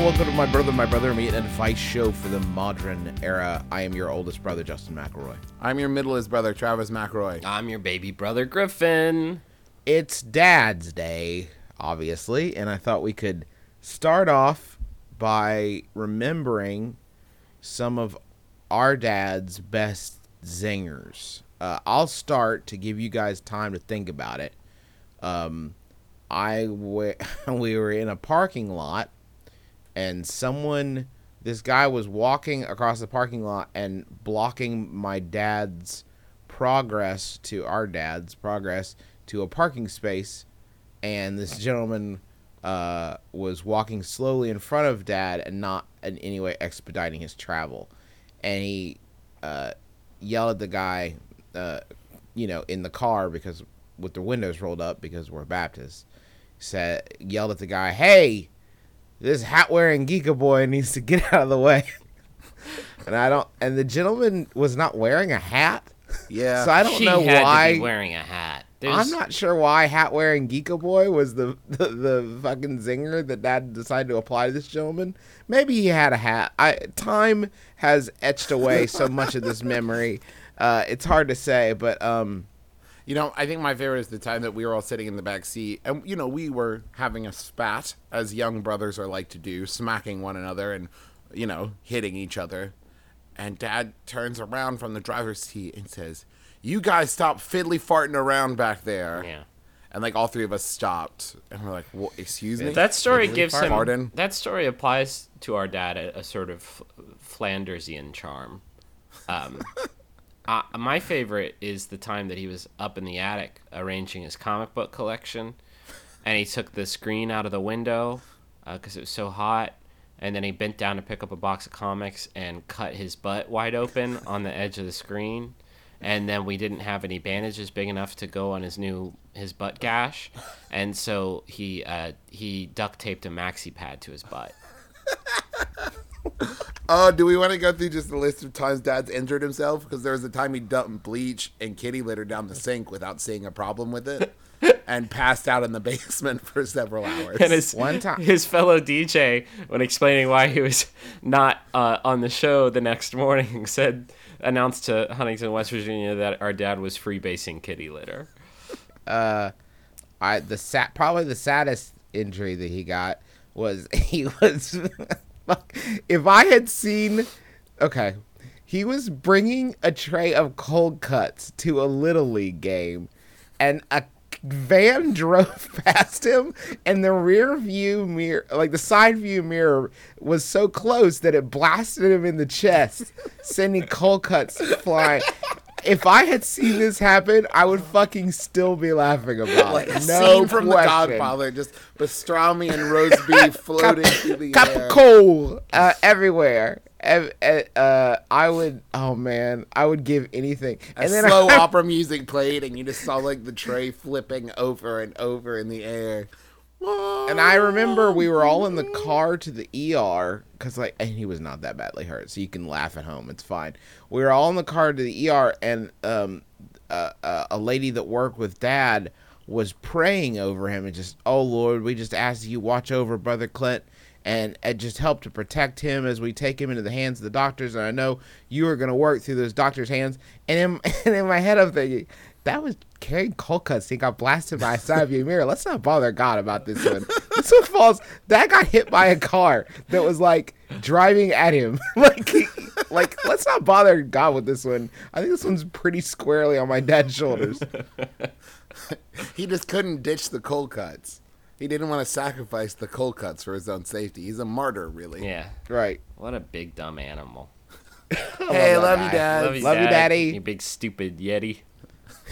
and welcome to my brother, my brother, me and advice show for the modern era. I am your oldest brother, Justin McElroy. I'm your middleest brother, Travis McElroy. I'm your baby brother Griffin. It's Dad's Day, obviously, and I thought we could start off by remembering some of our dad's best zingers. Uh, I'll start to give you guys time to think about it. Um, I w- we were in a parking lot, and someone, this guy was walking across the parking lot and blocking my dad's progress to our dad's progress to a parking space, and this gentleman uh, was walking slowly in front of dad and not in any way expediting his travel, and he uh, yelled at the guy, uh, you know, in the car because with the windows rolled up because we're Baptists, said yelled at the guy, "Hey, this hat wearing geeka boy needs to get out of the way." and I don't, and the gentleman was not wearing a hat. Yeah. So I don't she know had why. to be wearing a hat. There's, I'm not sure why hat wearing Geeko Boy was the, the the fucking zinger that Dad decided to apply to this gentleman. Maybe he had a hat. I time has etched away so much of this memory. Uh, it's hard to say, but um, You know, I think my favorite is the time that we were all sitting in the back seat, and you know, we were having a spat, as young brothers are like to do, smacking one another and you know, hitting each other. And Dad turns around from the driver's seat and says, "You guys stop fiddly farting around back there." Yeah. And like all three of us stopped, and we're like, "What? Excuse me." That story Fiddly gives him. Pardon? That story applies to our dad a, a sort of Flandersian charm. Um, uh, my favorite is the time that he was up in the attic arranging his comic book collection, and he took the screen out of the window because it was so hot, and then he bent down to pick up a box of comics and cut his butt wide open on the edge of the screen. And then we didn't have any bandages big enough to go on his new his butt gash, and so he uh, he duct taped a maxi pad to his butt. Oh, do we want to go through just a list of times Dad's injured himself? Because there was a time he dumped bleach and kitty litter down the sink without seeing a problem with it, and passed out in the basement for several hours. And his One time- his fellow DJ, when explaining why he was not uh, on the show the next morning, said announced to Huntington, West Virginia, that our dad was freebasing kitty litter. I the sad probably the saddest injury that he got was he was if I had seen okay he was bringing a tray of cold cuts to a little league game and a van drove past him and the rear view mirror like the side view mirror was so close that it blasted him in the chest sending cold cuts flying if I had seen this happen, I would fucking still be laughing about like it. a no scene from question. The Godfather, just pastrami and roast beef floating through the Cup air. of coal uh, everywhere. Uh, uh, I would. Oh man, I would give anything. And then slow I, opera music played, and you just saw like the tray flipping over and over in the air. And I remember we were all in the car to the ER because like, and he was not that badly hurt, so you can laugh at home. It's fine. We were all in the car to the ER, and um, uh, uh, a lady that worked with Dad was praying over him and just, oh Lord, we just ask you watch over Brother Clint. And, and just help to protect him as we take him into the hands of the doctors. And I know you are going to work through those doctors' hands. And in, and in my head, I'm thinking, that was carrying cold cuts. He got blasted by a side view mirror. Let's not bother God about this one. This one falls. That got hit by a car that was like driving at him. like, like let's not bother God with this one. I think this one's pretty squarely on my dad's shoulders. He just couldn't ditch the cold cuts. He didn't want to sacrifice the cold cuts for his own safety. He's a martyr, really. Yeah. Right. What a big dumb animal. Hey, love love you, guy. Dad. Love you, Love you, Daddy. You big stupid yeti.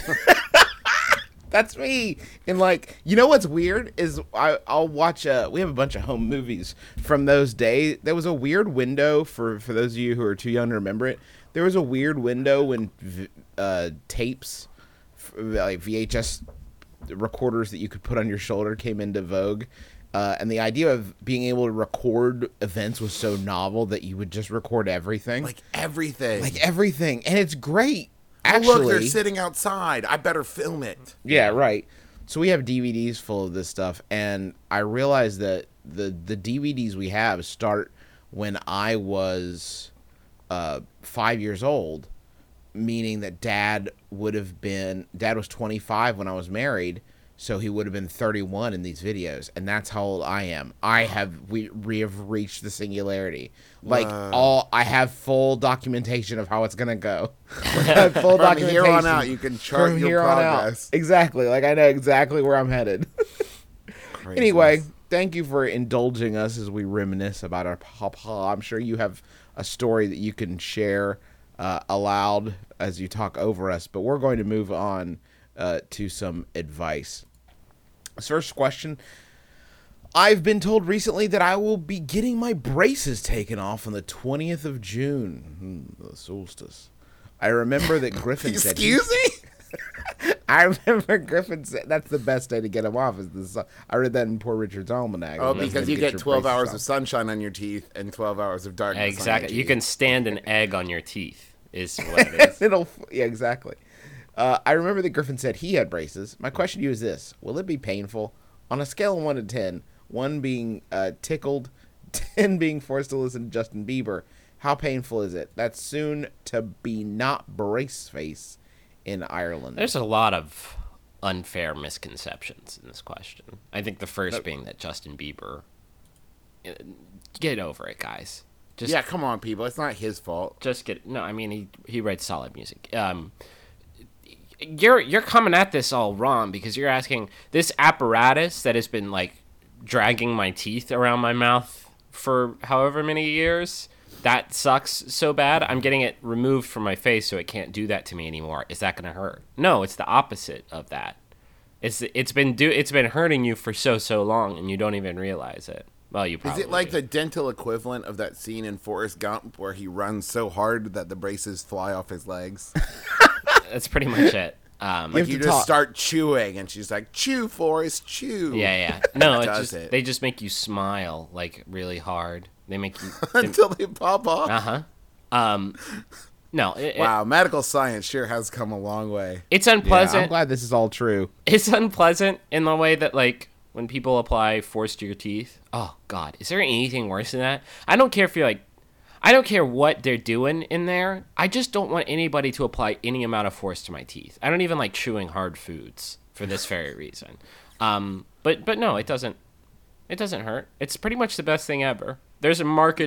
That's me. And like, you know what's weird is I, I'll watch. Uh, we have a bunch of home movies from those days. There was a weird window for for those of you who are too young to remember it. There was a weird window when v- uh, tapes, like VHS recorders that you could put on your shoulder came into vogue. Uh, and the idea of being able to record events was so novel that you would just record everything, Like everything. like everything, and it's great. Oh, Actually, look, they're sitting outside. I better film it. Yeah, right. So we have DVDs full of this stuff, and I realized that the the DVDs we have start when I was uh, five years old, meaning that Dad would have been Dad was twenty five when I was married, so he would have been thirty one in these videos, and that's how old I am. I have we we have reached the singularity. Like all, I have full documentation of how it's gonna go. Full From here on out, you can chart from your here on out. progress. Exactly. Like I know exactly where I'm headed. Anyway, thank you for indulging us as we reminisce about our papa. I'm sure you have a story that you can share uh, aloud as you talk over us, but we're going to move on uh, to some advice. This First question. I've been told recently that I will be getting my braces taken off on the 20th of June, hmm, the solstice. I remember that Griffin said Excuse me? I remember Griffin said that's the best day to get them off. Is the sun. I read that in Poor Richard's Almanac. Oh, because you get your 12 hours off. of sunshine on your teeth and 12 hours of darkness. on your Exactly. You can stand an egg on your teeth. Is what it is. It'll yeah exactly. Uh, I remember that Griffin said he had braces. My question to you is this: Will it be painful on a scale of one to ten? One being uh, tickled, ten being forced to listen to Justin Bieber. How painful is it? That's soon to be not brace face in Ireland. There's a lot of unfair misconceptions in this question. I think the first being that Justin Bieber. uh, Get over it, guys. Just Yeah, come on, people. It's not his fault. just get no. I mean, he he writes solid music. Um, you're you're coming at this all wrong because you're asking this apparatus that has been like dragging my teeth around my mouth for however many years. That sucks so bad. I'm getting it removed from my face so it can't do that to me anymore. Is that going to hurt? No, it's the opposite of that. It's it's been do it's been hurting you for so so long and you don't even realize it. Well, you Is it like the dental equivalent of that scene in Forrest Gump where he runs so hard that the braces fly off his legs? That's pretty much it. Um, You you just talk. start chewing, and she's like, "Chew, Forrest, chew." Yeah, yeah. No, it Does just it. they just make you smile like really hard. They make you. Until they pop off. Uh huh. Um, no, it, it- Wow, medical science sure has come a long way. it's Yeah, I'm unpleasant. glad this is all true. it's unpleasant in the way that like when people apply force to your teeth. Oh God, is there anything worse than that? I don't care if you're like. I don't care what they're doing in there. I just don't want anybody to apply any amount of force to my teeth. I don't even like chewing hard foods for this very reason. Um, but but no, it doesn't. It doesn't hurt. It's pretty much the best thing ever. There's a marked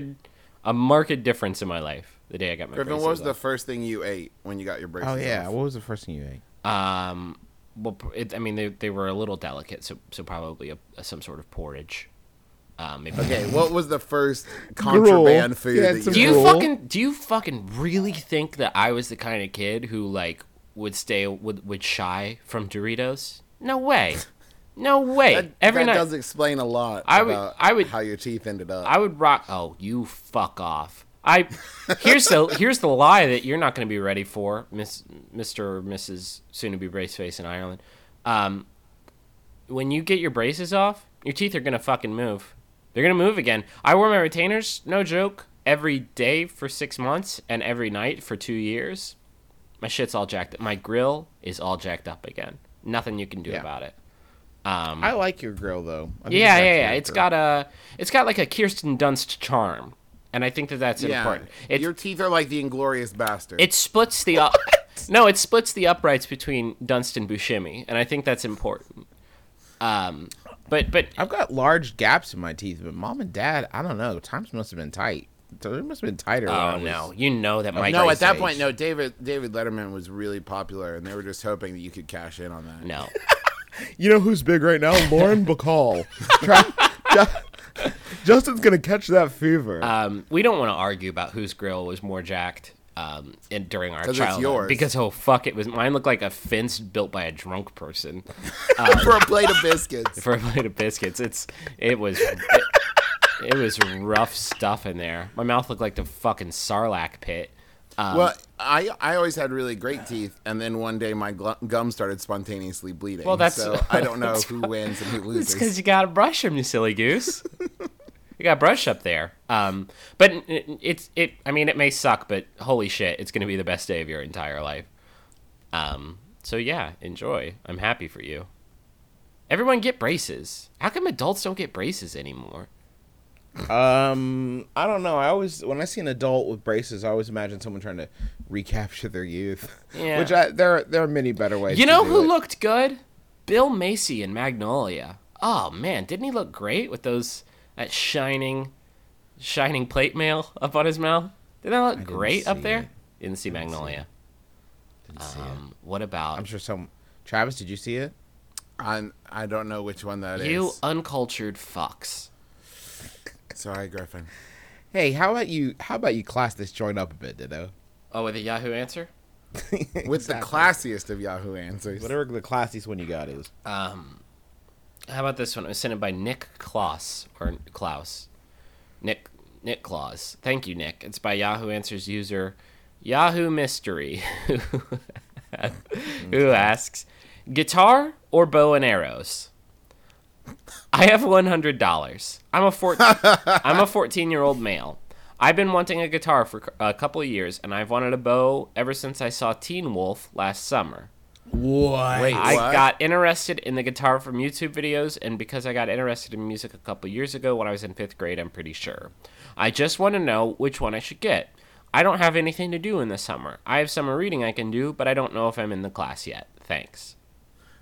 a marked difference in my life the day I got my Griffin, braces what was the first thing you ate when you got your braces? Oh yeah, off? what was the first thing you ate? Um, well, it, I mean, they, they were a little delicate, so so probably a, a- some sort of porridge. Um, maybe. Okay, what was the first contraband food Yeah, that some Do you? you Gruel. fucking do you fucking really think that I was the kind of kid who like would stay would would shy from Doritos? No way, no way. That, Every that night does explain a lot I would- about I would- how your teeth ended up. I would rock. Oh, you fuck off. I here's the here's the lie that you're not going to be ready for, Miss Mister or Mrs. Soon to be brace face in Ireland. Um, when you get your braces off, your teeth are going to fucking move. They're going to move again. I wore my retainers, no joke, every day for six months and every night for two years. My shit's all jacked up. My grill is all jacked up again. Nothing you can do Yeah. about it. Um, I like your grill though. I yeah, yeah, yeah. It's grill. got a, it's got like a Kirsten Dunst charm, and I think that that's yeah, important. It your teeth are like the Inglorious Bastard. it splits the up, no, it splits the uprights between Dunst and Buscemi, and I think that's important. Um, but but I've got large gaps in my teeth, but mom and dad, I don't know. Times must have been tight. So It must have been tighter. oh was- no, you know that my no, at that age. point, no. David David Letterman was really popular, and they were just hoping that you could cash in on that. no. You know who's big right now? Lauren Bacall. Justin's gonna catch that fever. Um, we don't want to argue about whose grill was more jacked um, in, during our childhood. yours. Because oh fuck, it was mine. Looked like a fence built by a drunk person for a plate of biscuits. for a plate of biscuits. It's it was it, it was rough stuff in there. My mouth looked like the fucking Sarlacc pit. Um, Well, I I always had really great teeth, and then one day my gl- gum started spontaneously bleeding. Well, that's- so I don't know who wins and who It's loses. because you gotta brush them, you silly goose. You got brush up there. Um, but it's it. I mean, it may suck, but holy shit, it's gonna be the best day of your entire life. Um, so yeah, enjoy. I'm happy for you. Everyone get braces. How come adults don't get braces anymore? Um, I don't know. I always when I see an adult with braces, I always imagine someone trying to recapture their youth. Yeah. Which I, there there are many better ways. You know who it. looked good? Bill Macy in Magnolia. Oh man, didn't he look great with those that shining, shining plate mail up on his mouth? Didn't that look didn't great up there? it. Didn't see Magnolia. Didn't see it. Um, what about I'm sure some. Travis, did you see it? I I don't know which one that is. you uncultured fucks? Sorry, Griffin. Hey, how about you? How about you class this joint up a bit, Ditto? Oh, with a Yahoo answer? With the classiest of Yahoo answers. Whatever the classiest one you got is. Um, how about this one? It was sent in by Nick Klaus or Klaus. Nick Nick Claus. Thank you, Nick. It's by Yahoo Answers user Yahoo Mystery, who asks, guitar or bow and arrows? I have one hundred dollars. I'm a four- I'm a fourteen year old male. I've been wanting a guitar for a couple of years, and I've wanted a bow ever since I saw Teen Wolf last summer. What? Wait, I what? got interested in the guitar from YouTube videos, and because I got interested in music a couple years ago when I was in fifth grade, I'm pretty sure. I just want to know which one I should get. I don't have anything to do in the summer. I have summer reading I can do, but I don't know if I'm in the class yet. Thanks.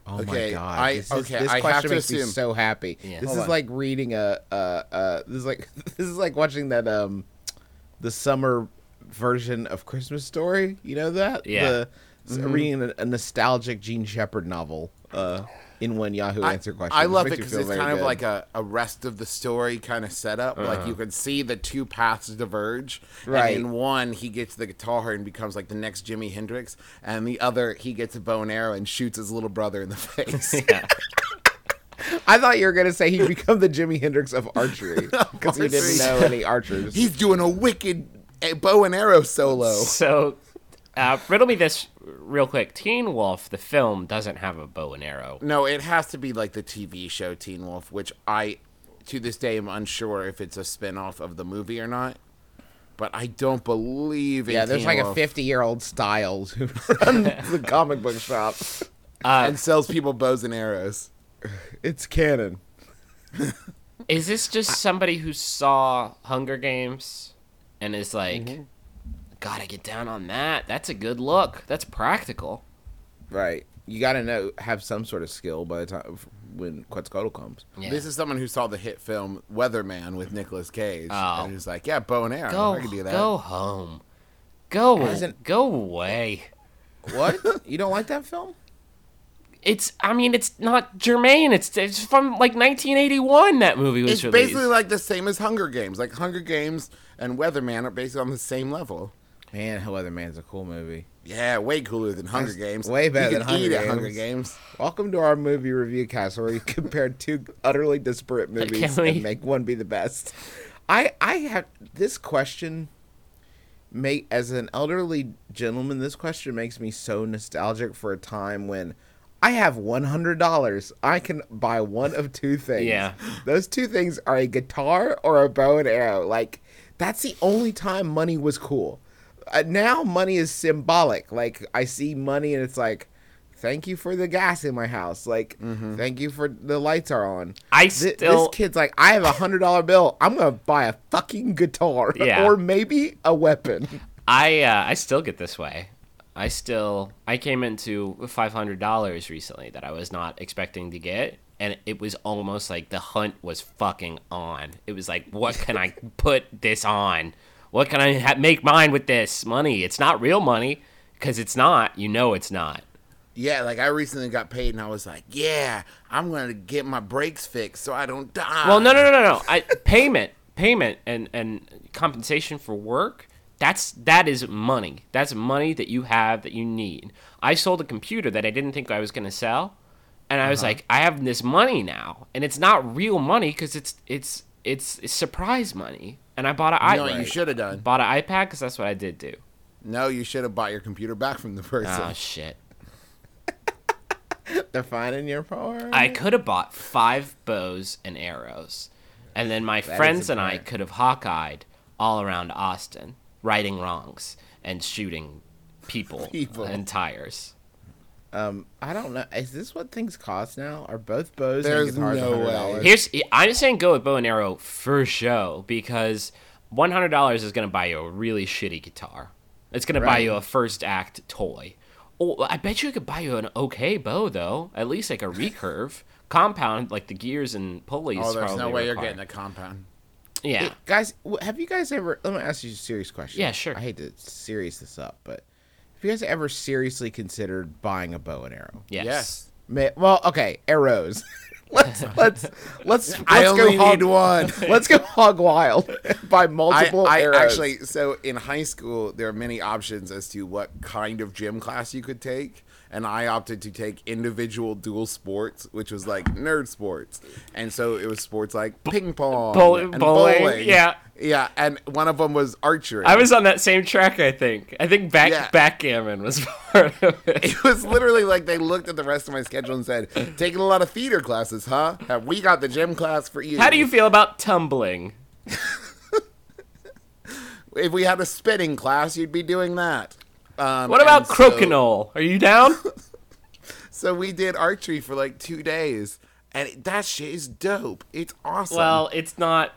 Oh my Okay, god! I- this is, okay, this I have question to makes me so happy. Yeah. This Hold is on. like reading a uh uh. This is like this is like watching that um, the summer version of Christmas Story. You know that? Yeah. The, s- reading a, a nostalgic Jean Shepherd novel. Uh, in one Yahoo I, answer question. I love it because it's kind of like a, a rest of the story kind of setup. Like Uh-huh. you can see the two paths diverge. Right. And in one, he gets the guitar and becomes like the next Jimi Hendrix, and the other, he gets a bow and arrow and shoots his little brother in the face. Yeah. I thought you were gonna say he'd become the Jimi Hendrix of archery because he didn't know any archers. He's doing a wicked eh, bow and arrow solo. So, uh, riddle me this real quick. Teen Wolf, the film, doesn't have a bow and arrow. No, it has to be like the TV show Teen Wolf, which I, to this day, am unsure if it's a spin-off of the movie or not. But I don't believe in yeah, there's Teen like a 50 year old Stiles who runs the comic book shop. and sells people bows and arrows. It's canon. Is this just somebody who saw Hunger Games and is like, Mm-hmm. Gotta get down on that? That's a good look. That's practical. Right. You got to know, have some sort of skill by the time when Quetzalcoatl comes. Yeah. This is someone who saw the hit film Weatherman with Nicolas Cage, Oh. and who's like, "Yeah, bow and arrow. go, I can do that." go home. Go, Isn't- go away. What? you don't like that film? It's, I mean, it's not germane. It's, it's from like 1981. That movie was It's released. basically like the same as Hunger Games. Like Hunger Games and Weatherman are basically on the same level. Man, Weatherman's a cool movie. Yeah, way cooler than Hunger That's Games. way better you than can eat Hunger at Hunger Games. Games. Welcome to our movie review cast where we compare two utterly disparate movies and make one be the best. I I have this question make as an elderly gentleman this question makes me so nostalgic for a time when I have $100. I can buy one of two things. Yeah. Those two things are a guitar or a bow and arrow. Like that's the only time money was cool. Now money is symbolic. Like I see money and it's like thank you for the gas in my house. Like, thank you for the lights are on. I Thi- still- this kid's like, I have a hundred dollar bill. I'm gonna buy a fucking guitar, Yeah. or maybe a weapon. I uh, I still get this way. I still I came into five hundred dollars recently that I was not expecting to get, and it was almost like the hunt was fucking on. It was like, what can I put this on? What can I ha- make mine with this money? It's not real money because it's not. You know, it's not. Yeah, like I recently got paid, and I was like, "Yeah, I'm gonna get my brakes fixed so I don't die." Well, no, no, no, no, no. I, payment, payment, and and compensation for work. That's that is money. That's money that you have that you need. I sold a computer that I didn't think I was going to sell, and I was uh-huh. like, I have this money now, and it's not real money because it's it's it's surprise money. And I bought an You know iPad. what you should have done? bought an iPad because that's what I did do. No, you should have bought your computer back from the person. Oh shit! Defining your power. I could have bought five bows and arrows, and then my friends and I could have Hawkeyed all around Austin, righting wrongs and shooting people, People. and tires. Um, I don't know. Is this what things cost now? Are both bows There's and guitars no $100? Here's I'm saying go with bow and arrow for show because one hundred dollars is gonna buy you a really shitty guitar. It's gonna buy you a first act toy. Oh, I bet you could buy you an okay bow though, at least like a recurve compound, like the gears and pulleys. oh, there's no way you're getting a compound. Yeah. Hey, guys, have you guys ever? Let me ask you a serious question. Yeah, sure. I hate to serious this up, but have you guys ever seriously considered buying a bow and arrow? Yes. Yes. May, well, okay, arrows. let's let's let's let's I go only hog, need one. Let's go hog wild. Buy I, multiple I arrows. actually so in high school there are many options as to what kind of gym class you could take and I opted to take individual dual sports which was like nerd sports and so it was sports like ping pong Bowl- and bowling, yeah. yeah and one of them was archery I was on that same track. I think. I think back Yeah. backgammon was part of it. it was literally like they looked at the rest of my schedule and said taking a lot of theater classes huh have we got the gym class for you How do you feel about tumbling? if we had a spinning class you'd be doing that um, What about and so- crokinole? Are you down? So we did archery for like two days, and it, that shit is dope. It's awesome. well, it's not.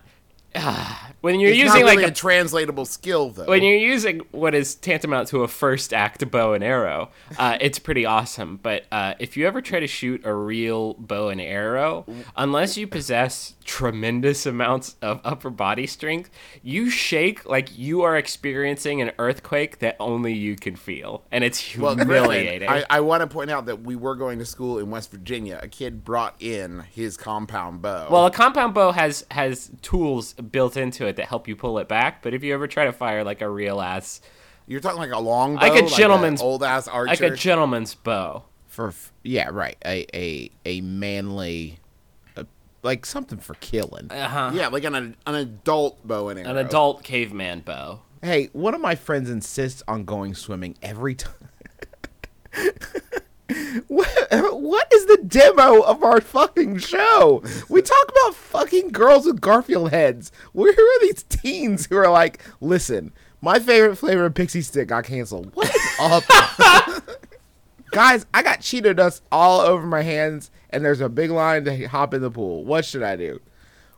when you're it's using really like a, translatable skill though. when you're using what is tantamount to a first act bow and arrow, uh, it's pretty awesome. But uh, if you ever try to shoot a real bow and arrow, unless you possess tremendous amounts of upper body strength, you shake like you are experiencing an earthquake that only you can feel, and it's well, humiliating. I, I want to point out that we were going to school in West Virginia. A kid brought in his compound bow. well, a compound bow has has tools built into it that help you pull it back. But if you ever try to fire like a real ass, you're talking like a long bow, Like a gentleman's- old ass archer. like a gentleman's bow, for yeah, right. A a a manly, uh, like something for killing. Uh-huh. yeah, like an an adult bow and arrow. an adult caveman bow. Hey, one of my friends insists on going swimming every time. what, what is the demo of our fucking show? We talk about fucking girls with Garfield heads. Where are these teens who are like, listen, my favorite flavor of pixie stick got canceled. What is up? Guys, I got Cheeto dust all over my hands, and there's a big line to hop in the pool. What should I do?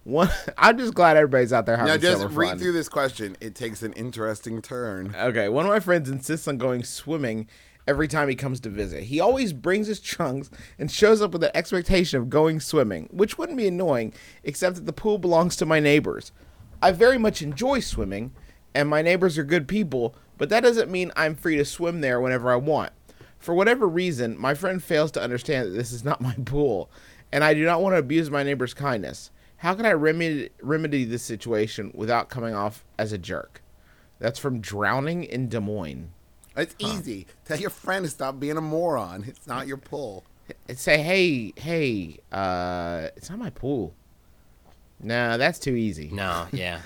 One, I'm just glad everybody's out there having Now, just read fun. through this question. It takes an interesting turn. Okay, one of my friends insists on going swimming every time he comes to visit. He always brings his trunks and shows up with an expectation of going swimming, which wouldn't be annoying, except that the pool belongs to my neighbors. I very much enjoy swimming, and my neighbors are good people, but that doesn't mean I'm free to swim there whenever I want. For whatever reason, my friend fails to understand that this is not my pool, and I do not want to abuse my neighbor's kindness. How can I remedy this situation without coming off as a jerk? That's from Drowning in Des Moines. It's easy. Tell your friend to stop being a moron. It's not your pool. And say, hey, hey, uh, it's not my pool. No, that's too easy. No, yeah.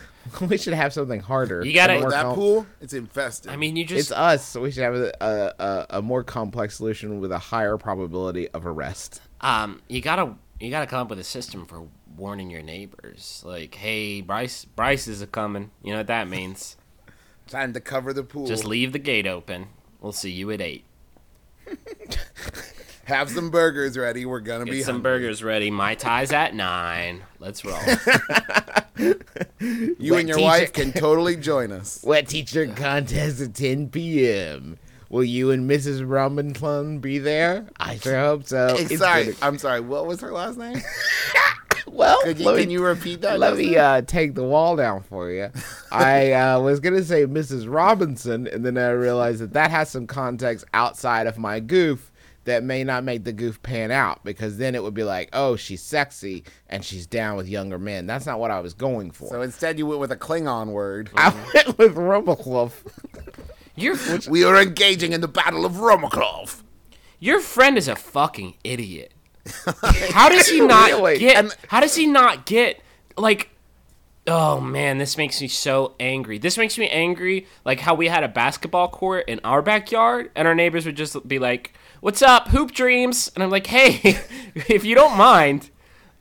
we should have something harder. You gotta- and that com- pool, it's infested. I mean, you just It's us, so we should have a, a, a, a more complex solution with a higher probability of arrest. um, you gotta you gotta come up with a system for warning your neighbors. Like, hey, Bryce, Bryce is a coming. You know what that means? Time to cover the pool. Just leave the gate open. We'll see you at eight. Have some burgers ready. We're gonna Get be some hungry. burgers ready. My tie's at nine. Let's roll. You Wet and your t-shirt. wife can totally join us. Wet teacher contest at 10 p.m. Will you and Mrs. Robinson be there? I sure hope so. Hey, It's sorry, gonna- I'm sorry. What was her last name? Well, Could you, let me- can you repeat that? Let me uh, take the wall down for you. I uh, was gonna say Mrs. Robinson, and then I realized that that has some context outside of my goof that may not make the goof pan out because then it would be like, oh, she's sexy and she's down with younger men. That's not what I was going for. So instead, you went with a Klingon word. I went with Rumblecloof. Your We are engaging in the Battle of Romaklov. your friend is a fucking idiot. How does he not Really? get? And- how does he not get like? Oh man, this makes me so angry. This makes me angry, like how we had a basketball court in our backyard, and our neighbors would just be like, "What's up, hoop dreams?" And I'm like, "Hey, if you don't mind,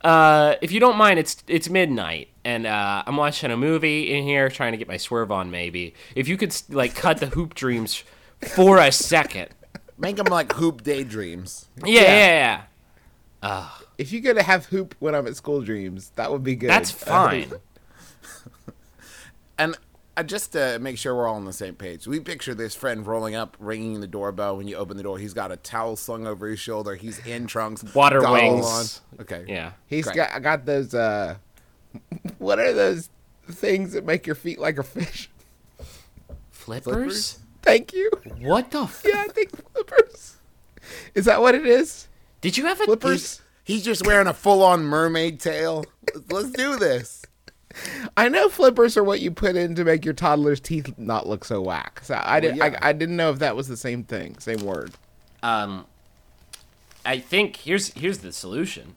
uh, if you don't mind, it's it's midnight, and uh, I'm watching a movie in here, trying to get my swerve on. Maybe if you could like cut the hoop dreams for a second. Make them like hoop daydreams. Yeah, yeah, yeah. If you're gonna have hoop when I'm at school dreams, that would be good. That's fine. And uh, just to make sure we're all on the same page, we picture this friend rolling up, ringing the doorbell. When you open the door, he's got a towel slung over his shoulder. He's in trunks, Water goggles wings. on. Okay, Yeah. He's Great. got I got those uh what are those things that make your feet like a fish? Flippers? Flippers? Thank you. What the? F- Yeah, I think flippers. Is that what it is? Did you have a Flippers? He's just wearing a full-on mermaid tail. Let's do this. I know flippers are what you put in to make your toddler's teeth not look so whack. So I did yeah. I, I didn't know if that was the same thing, same word. Um, I think here's here's the solution.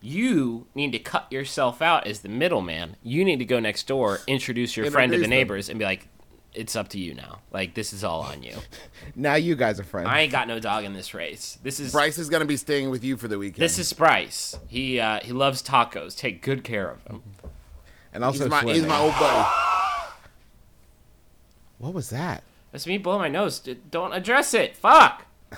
You need to cut yourself out as the middleman. You need to go next door, introduce your friend to the Introduce them. neighbors, and be like, "It's up to you now. Like this is all on you. Now you guys are friends. I ain't got no dog in this race. This is Bryce is gonna be staying with you for the weekend. this is Bryce. He uh, he loves tacos. Take good care of him. and also he's my, he's my old buddy. What was that? That's me blowing my nose. Don't address it. Fuck.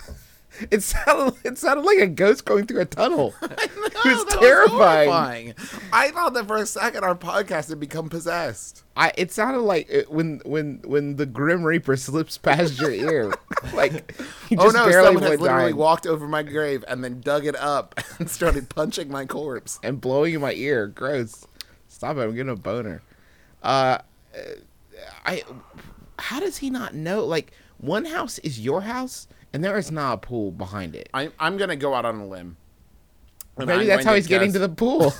It sounded it sounded like a ghost going through a tunnel. it was Oh, that terrifying. horrifying. I thought that for a second our podcast had become possessed. I it sounded like it, when when when the Grim Reaper slips past your ear, like he Oh no! barely Someone has literally dying walked over my grave and then dug it up and started punching my corpse. and blowing in my ear. Gross. Stop it! I'm getting a boner. Uh, I. How does he not know? Like one house is your house, and there is not a pool behind it. I'm I'm gonna go out on a limb. Maybe I'm that's how he's getting to the pool.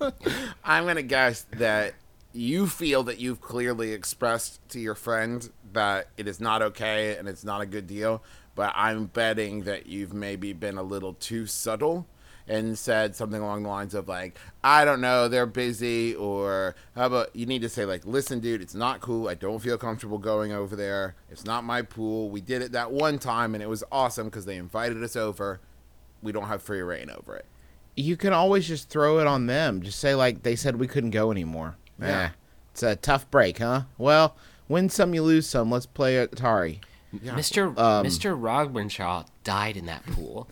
I'm gonna guess that you feel that you've clearly expressed to your friend that it is not okay and it's not a good deal. But I'm betting that you've maybe been a little too subtle and said something along the lines of like, I don't know, they're busy, or how about you need to say like, listen, dude, it's not cool. I don't feel comfortable going over there. It's not my pool. We did it that one time and it was awesome because they invited us over. We don't have free reign over it. you can always just throw it on them. Just say like they said we couldn't go anymore. Yeah. Yeah, it's a tough break, huh? Well, win some, you lose some. Let's play Atari. Mr. Um, Mr. Rogbenshaw died in that pool.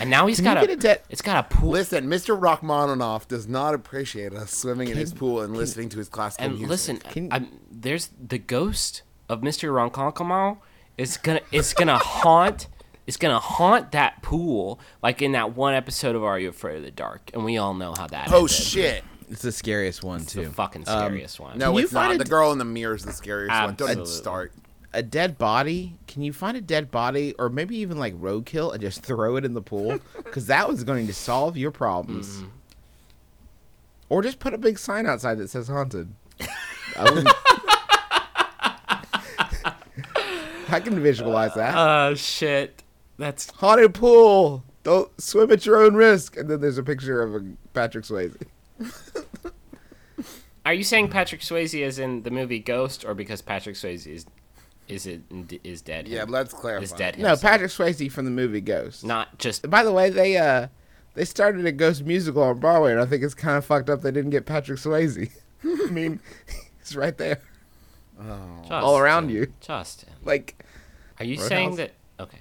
And now he's Can got a get a de- it's got a pool Listen, Mr. Rachmaninoff does not appreciate us swimming in his pool and listening to his classical and music. listen, Can- I'm, there's the ghost of Mr. Ronkonkomaw is gonna it's gonna haunt it's gonna haunt that pool like in that one episode of Are You Afraid of the Dark? And we all know how that oh ended. shit! It's the scariest one It's the fucking um, scariest one. No, Can you it's not. find The girl in the mirror is the scariest one. Don't even start. A dead body. Can you find a dead body, or maybe even like roadkill, and just throw it in the pool? Because that was going to solve your problems. Mm-hmm. Or just put a big sign outside that says haunted. I, can visualize that. Oh shit. That's haunted pool. Don't swim at your own risk. And then there's a picture of a Patrick Swayze. Are you saying Patrick Swayze is in the movie Ghost, or because Patrick Swayze is is it is dead? Yeah, let's clarify. is dead. No, himself? Patrick Swayze from the movie Ghost. not just By the way, they uh they started a Ghost musical on Broadway, and I think it's kind of fucked up they didn't get Patrick Swayze. I mean, he's right there, all around you. Justin, Like, are you Roadhouse? saying that? Okay,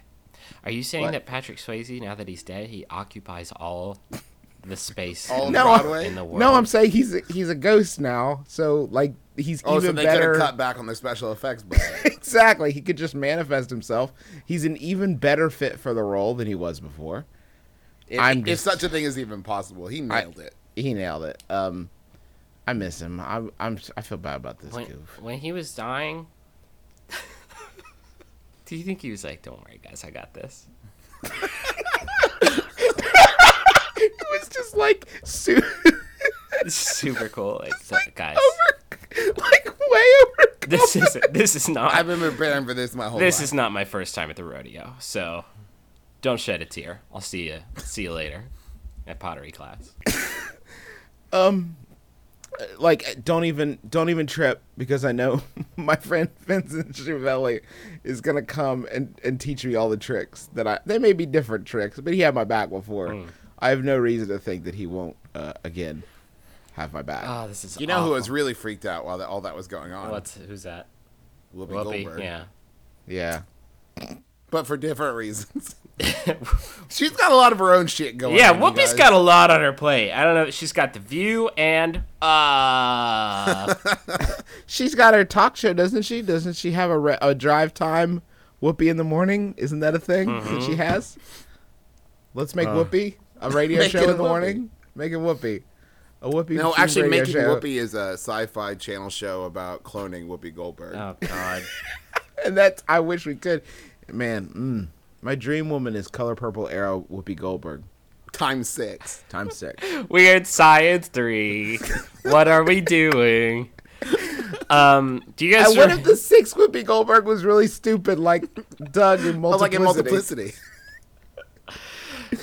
are you saying What? that Patrick Swayze, now that he's dead, he occupies all the space All of No, Broadway. in the world? no, I'm saying he's a, he's a ghost now, so like he's oh, even so they better. cut back on the special effects budget. exactly, he could just manifest himself. He's an even better fit for the role than he was before. if, I'm if such a thing is even possible, he nailed it. He nailed it. Um, I miss him. I'm, I'm I feel bad about this when, goof. when he was dying. Do you think he was like, "Don't worry, guys, I got this"? it was just like su- super cool. It's, guys, over, like way over. this is this is not I've been preparing for this my whole this life. is not my first time at the rodeo. So don't shed a tear. I'll see you see you later at pottery class. um, like don't even don't even trip because I know my friend Vincent Schiavelli is gonna come and, and teach me all the tricks that I they may be different tricks, but he had my back before. Hmm. I have no reason to think that he won't uh, again have my back. Oh, this is You know who was really freaked out while that, all that was going on? What's who's that? Whoopi, Whoopi. Goldberg. Yeah. yeah. But for different reasons. She's got a lot of her own shit going Yeah, on. you Whoopi's guys. got a lot on her plate. I don't know. She's got the view and uh She's got her talk show, doesn't she? Doesn't she have a, re- a drive time Whoopi in the morning? Isn't that a thing that she has? Let's make Whoopi a radio show in the Whoopi. morning. Make it Whoopi. A Whoopi. No, actually, radio Making show. Whoopi is a sci-fi channel show about cloning Whoopi Goldberg. Oh god. and that's I wish we could. Man, mm, my dream woman is color purple arrow Whoopi Goldberg. Times six. Times six. Weird Science 3. what are we doing? Um, do you guys and what re- if the sixth Whoopi Goldberg was really stupid, like Doug in multiplicity? Oh, like in multiplicity.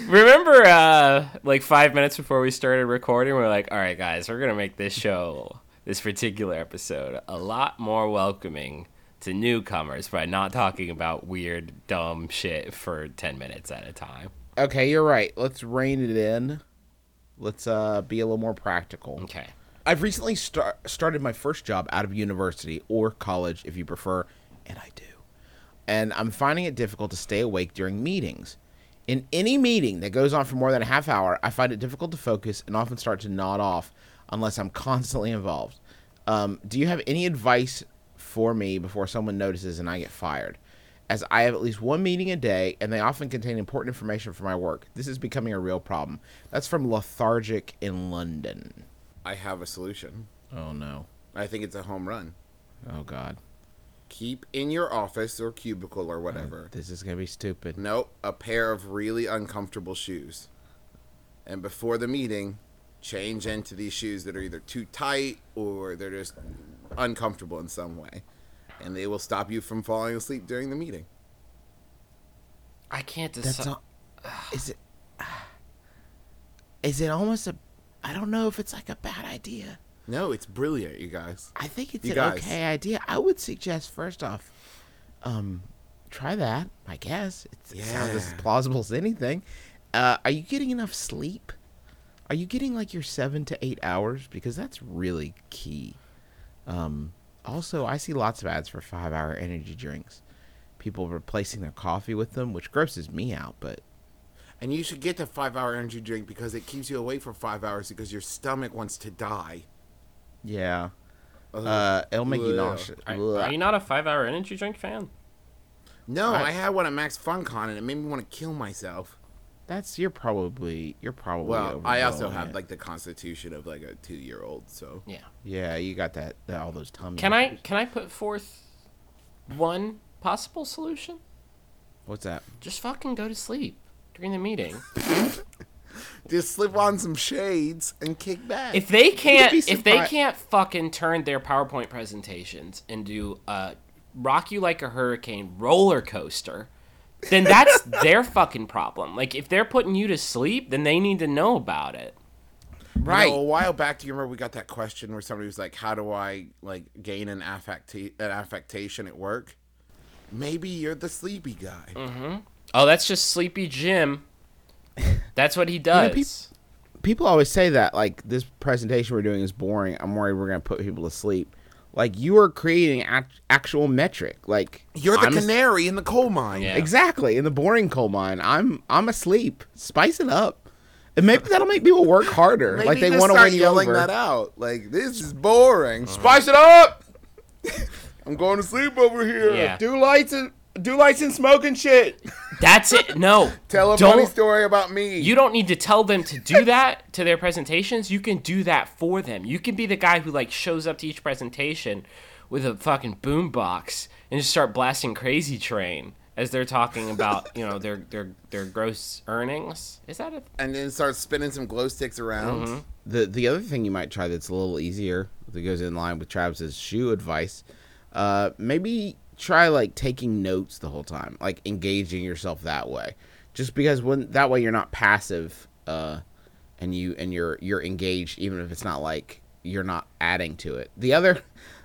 Remember uh like 5 minutes before we started recording we are like, "All right guys, we're going to make this show, this particular episode a lot more welcoming to newcomers by not talking about weird dumb shit for 10 minutes at a time." Okay, you're right. Let's rein it in. Let's uh, be a little more practical. Okay. I've recently star- started my first job out of university or college, if you prefer, and I do. And I'm finding it difficult to stay awake during meetings. In any meeting that goes on for more than a half hour, I find it difficult to focus and often start to nod off unless I'm constantly involved. Um, do you have any advice for me before someone notices and I get fired? As I have at least one meeting a day, and they often contain important information for my work. This is becoming a real problem. That's from Lethargic in London. I have a solution. Oh no. I think it's a home run. Oh god. Keep in your office or cubicle or whatever. Mm, this is gonna be stupid. Nope, a pair of really uncomfortable shoes. And before the meeting, change into these shoes that are either too tight or they're just uncomfortable in some way. And they will stop you from falling asleep during the meeting. I can't That's decide. Is it? Is it almost a? I don't know if it's like a bad idea. No, it's brilliant, you guys. I think it's You an guys. okay idea. I would suggest first off, um, try that. I guess it's, it sounds as plausible as anything. Uh, are you getting enough sleep? Are you getting like your seven to eight hours? Because that's really key. Um, also, I see lots of ads for five-hour energy drinks. People replacing their coffee with them, which grosses me out. But And you should get the five hour energy drink because it keeps you awake for five hours because your stomach wants to die. Yeah, uh, it'll make you nauseous. Are, are you not a five hour energy drink fan? No, I- I, had one at Max FunCon and it made me want to kill myself. That's you're probably you're probably. Well, I also have it. like the constitution of like a two year old, so Yeah. Yeah, you got that, that all those tummy. Can I can I put forth one possible solution? What's that? Just fucking go to sleep during the meeting. just slip on some shades and kick back. if they can't if they can't fucking turn their PowerPoint presentations and do a rock you like a hurricane roller coaster, then that's their fucking problem. Like if they're putting you to sleep, then they need to know about it. Right. You know, a while back, do you remember we got that question where somebody was like, "How do I like gain an affecta- an affectation at work?" Maybe you're the sleepy guy. Mm-hmm. Oh, that's just Sleepy Jim. That's what he does. peop- People always say that like this presentation we're doing is boring. I'm worried we're gonna put people to sleep. Like you are creating act- actual metric. Like You're the I'm a- canary in the coal mine. Yeah. exactly in the boring coal mine. I'm I'm asleep. Spice it up, and maybe that'll make people work harder. Maybe like they want to start win you yelling over. that out. Like this is boring. Uh-huh. Spice it up. I'm going to sleep over here. Yeah. Do lights and do lights and smoke and shit. That's it. No. Tell a funny story about me. You don't need to tell them to do that to their presentations. You can do that for them. You can be the guy who like shows up to each presentation with a fucking boombox and just start blasting Crazy Train as they're talking about you know their their their gross earnings. Is that a and then start spinning some glow sticks around. Mm-hmm. The the other thing you might try that's a little easier that goes in line with Travis's shoe advice, uh, maybe try like taking notes the whole time, like engaging yourself that way. Just because when that way you're not passive, uh, and you and you're you're engaged even if it's not like you're not adding to it. The other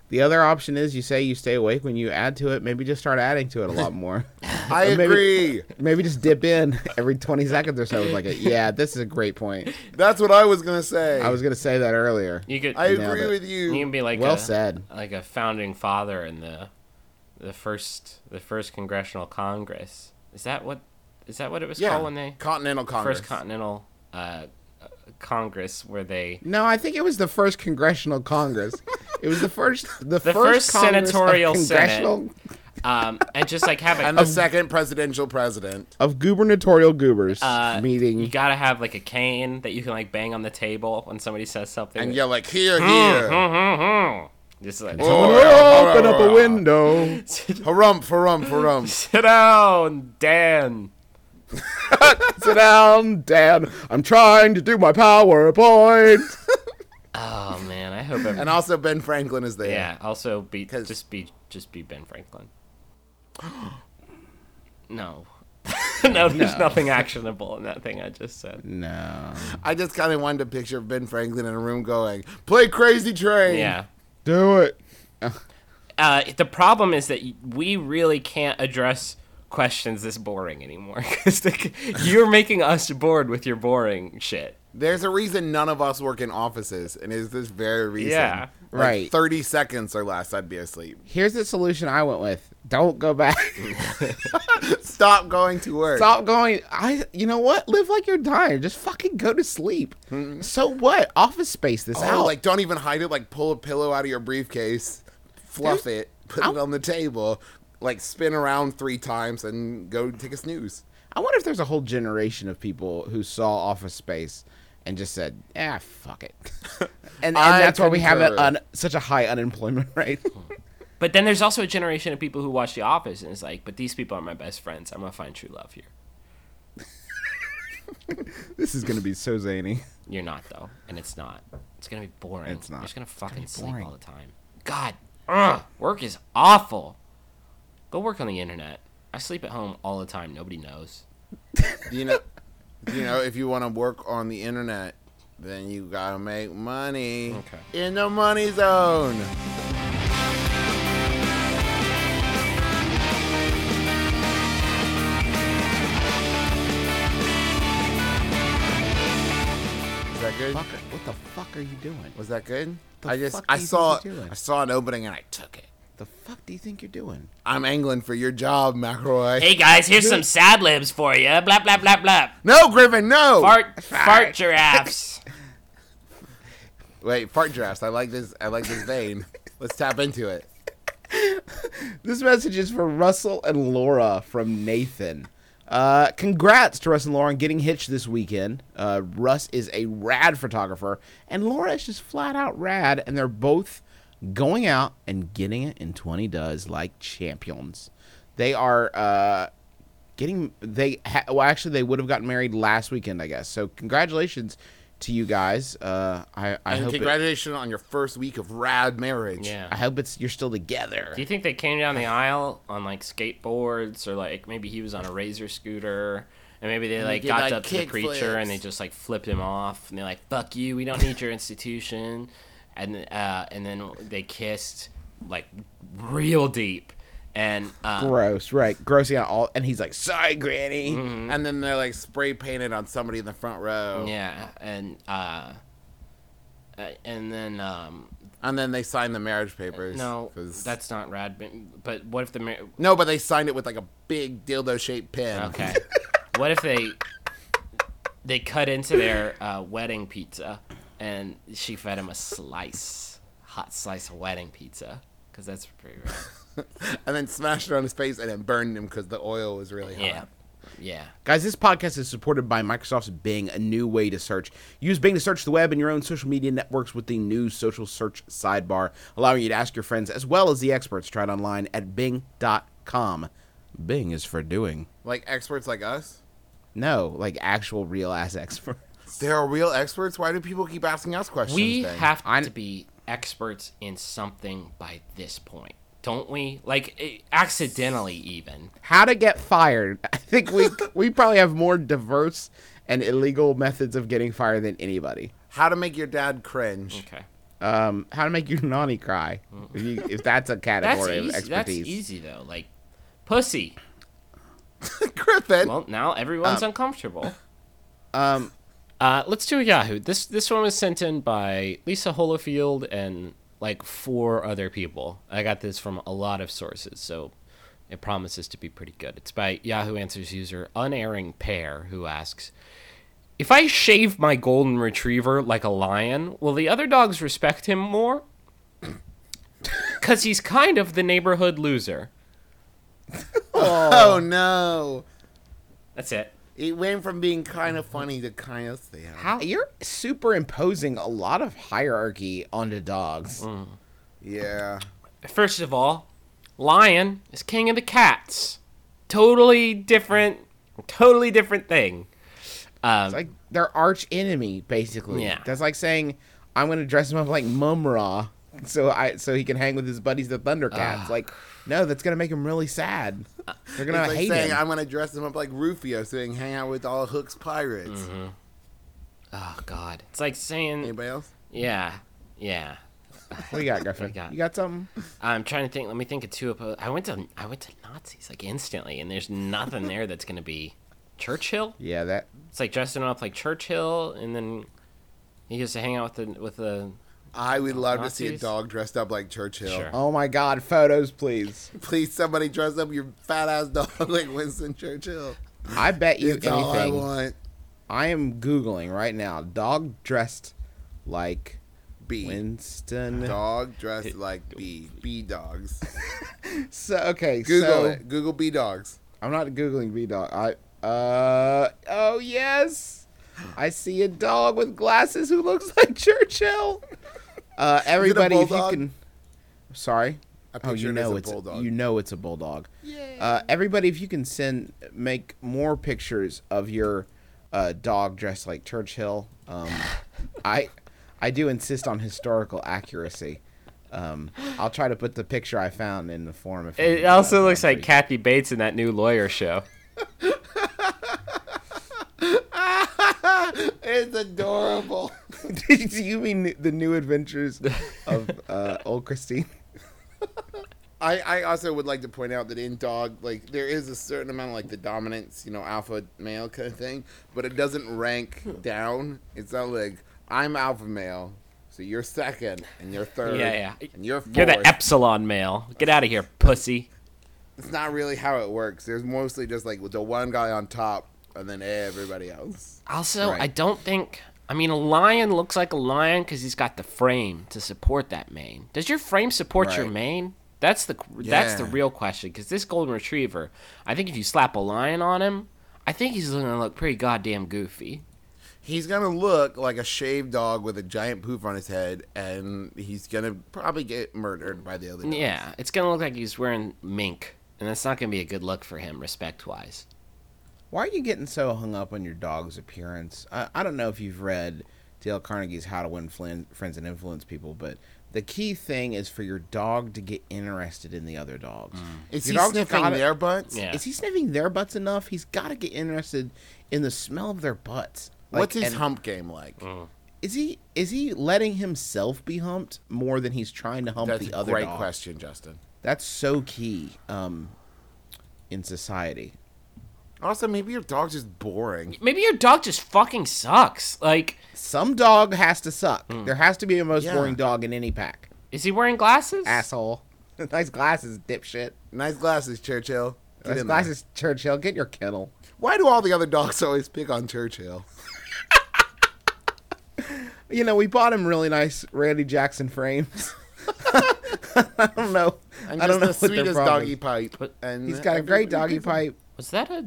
the other option is you say you stay awake when you add to it. Maybe just start adding to it a lot more. I maybe- agree. Maybe just dip in every 20 seconds or so. with Like, a, yeah, this is a great point. That's what I was gonna say. I was gonna say that earlier. you could I agree it. with you you. can be like Well a, said. like a founding father in the the first the first congressional congress. Is that what is that what it was Yeah, called when they Continental Congress. first continental uh, uh, congress where they No, I think it was the first congressional congress. it was the first, the, The first, first senatorial congressional um and just like have a and the second presidential president. of gubernatorial goobers uh, meeting. You gotta have like a cane that you can like bang on the table when somebody says something. And yell like, hear, hear. Just like Oh, Open up a window. Harump, harump, harump. sit down, Dan. Sit down, Dan. I'm trying to do my PowerPoint. Oh man, I hope. Every- And also Ben Franklin is there. yeah. Also, be 'Cause- just be just be Ben Franklin. no. no, there's nothing actionable in that thing I just said. no, I just kind of wanted to picture of Ben Franklin in a room going, play Crazy Train. Yeah. Do it. Uh, the problem is that we really can't address questions this boring anymore because you're making us bored with your boring shit. There's a reason none of us work in offices, and it's this very reason. Yeah. Like Right. 30 seconds or less, I'd be asleep. Here's the solution I went with. Don't go back. Stop going to work. Stop going. I. You know what? Live like you're dying. Just fucking go to sleep. Mm-hmm. So what? Office space this Oh, out. like don't even hide it. Like pull a pillow out of your briefcase, fluff There's- it, put it I'll- on the table, like spin around three times, and go take a snooze. I wonder if there's a whole generation of people who saw Office Space and just said, "Ah, fuck it," and, and I that's why we have a, un, such a high unemployment rate. But then there's also a generation of people who watch The Office and it's like, but these people are my best friends. I'm gonna find true love here. this is gonna be so zany. You're not though, and it's not. It's gonna be boring. It's not. You're just gonna fucking be sleep all the time. God, ugh, work is awful. Go work on the internet. I sleep at home all the time. Nobody knows. You know, you know, if you want to work on the internet, then you gotta make money Okay. in the money zone. Is that good? Fuck, what the fuck are you doing? Was that good? The I just I saw think you're doing? I saw an opening and I took it. The fuck do you think you're doing? I'm angling for your job, McElroy. Hey guys, here's some sad libs for you. Blah blah blah blah. No, Griffin, no. Fart fart giraffes. Wait, fart giraffes. I like this. I like this vein. Let's tap into it. This message is for Russell and Laura from Nathan. Uh, congrats to Russ and Laura on getting hitched this weekend. Uh, Russ is a rad photographer, and Laura is just flat out rad, and they're both going out and getting it in 20 does like champions. They are uh, getting they ha- well actually they would have gotten married last weekend I guess. So congratulations to you guys. Uh, I I And hope it, congratulations on your first week of rad marriage. Yeah. I hope it's you're still together. Do you think they came down the aisle on like skateboards or like maybe he was on a razor scooter? And maybe they like got like, up to the kick preacher and they just like flipped him off and they're like, "Fuck you, we don't need your institution." And uh, and then they kissed like real deep, and uh, Gross, right? Grossing out all, and he's like, "Sorry, Granny." And then they're like spray painted on somebody in the front row. yeah, and uh, uh, and then um, And then they signed the marriage papers. no, 'cause- that's not rad. But, but what if the mar- no, but they signed it with like a big dildo shaped pin. Okay. what if they they cut into their uh, wedding pizza and she fed him a slice, hot slice of wedding pizza? Because that's pretty rare. and then smashed it on his face and then burned him because the oil was really hot. Yeah. Yeah. Guys, this podcast is supported by Microsoft's Bing, a new way to search. Use Bing to search the web and your own social media networks with the new social search sidebar, allowing you to ask your friends as well as the experts. Try it online at bing.com. Bing is for doing. Like experts like us? No, like actual real ass experts. There are real experts? Why do people keep asking us questions? We then? have I'm- to be experts in something by this point, don't we? Like eh, accidentally, even. How to get fired? I think we we probably have more diverse and illegal methods of getting fired than anybody. How to make your dad cringe. Okay, Um, how to make your nanny cry? If, you, if that's a that's category of easy. That's expertise. easy though. Like pussy. Griffin. Well, now everyone's uncomfortable. Um, Uh, let's do a Yahoo. This this one was sent in by Lisa Holofield and like four other people. I got this from a lot of sources, so it promises to be pretty good. It's by Yahoo Answers user Unerring Pear, who asks, "If I shave my golden retriever like a lion, will the other dogs respect him more? Cause he's kind of the neighborhood loser." oh no. That's it. It went from being kind of funny to kind of sad. How? you're superimposing a lot of hierarchy onto dogs. Yeah. First of all, lion is king of the cats. Totally different, totally different thing. Um, It's like their arch enemy, basically. Yeah. That's like saying I'm gonna dress him up like Mumm-Ra, so I so he can hang with his buddies, the Thundercats. like, no, that's gonna make him really sad. They're gonna It's like hate saying him. I'm gonna dress him up like Rufio so he can hang out with all Hook's pirates. Mm-hmm. oh God, it's like saying, Anybody else? yeah, yeah. What you got, Griffin? I got? You got something? I'm trying to think. Let me think of two. Oppo- I went to I went to Nazis like instantly, and there's nothing there that's gonna be Churchill. Yeah, that. It's like dressing up like Churchill, and then he gets to hang out with the with the. I would love to see a dog dressed up like Churchill. Sure. Oh my God, photos, please. Please, somebody dress up your fat ass dog like Winston Churchill. I bet you It's all I anything. want. I am googling right now. Dog dressed like B. Winston. Dog dressed like B. B dogs. So okay, Google so it. Google B dogs. I'm not googling V dog. I uh oh yes, I see a dog with glasses who looks like Churchill. Uh, everybody, if you can. Sorry. Oh, you it as know a it's bulldog. you know it's a bulldog. Uh, everybody, if you can send make more pictures of your uh, dog dressed like Churchill. Um, I I do insist on historical accuracy. Um, I'll try to put the picture I found in the form. If It also looks like Kathy Bates in that new lawyer show. it's adorable. Do you mean the new adventures of uh, old Christine? I, I also would like to point out that in dog, like there is a certain amount of like the dominance, you know, alpha male kind of thing, but it doesn't rank down. It's not like I'm alpha male, so you're second and you're third, Yeah, yeah. and you're 4th You're the epsilon male. Get out of here, pussy. it's not really how it works. There's mostly just like the one guy on top, and then everybody else. Also, Right. I don't think. I mean, a lion looks like a lion because he's got the frame to support that mane. Does your frame support your mane? That's the that's the real question. Because this golden retriever, I think if you slap a lion on him, I think he's gonna look pretty goddamn goofy. He's gonna look like a shaved dog with a giant poof on his head, and he's gonna probably get murdered by the other. Dogs. Yeah, it's gonna look like he's wearing mink, and that's not gonna be a good look for him, respect wise. Why are you getting so hung up on your dog's appearance? I, I don't know if you've read Dale Carnegie's How to Win Flin- Friends and Influence People, but the key thing is for your dog to get interested in the other dogs. Is Your he dog's sniffing gotta- their butts? Yeah. Is he sniffing their butts enough? He's got to get interested in the smell of their butts. Like, What's his and hump game like? Is he is he letting himself be humped more than he's trying to hump That's the a other great dog? question, Justin. That's so key um, in society. Also, maybe your dog's just boring. Maybe your dog just fucking sucks. Like, Some dog has to suck. Hmm. There has to be a most Yeah. boring dog in any pack. is he wearing glasses? Asshole. nice glasses, dipshit. Nice glasses, Churchill. Get Nice in there. glasses, Churchill. Get your kennel. Why do all the other dogs always pick on Churchill? You know, we bought him really nice Randy Jackson frames. I don't know. And I don't know the what sweetest doggy pipe. And He's got a great everybody doggy pipe. Was that a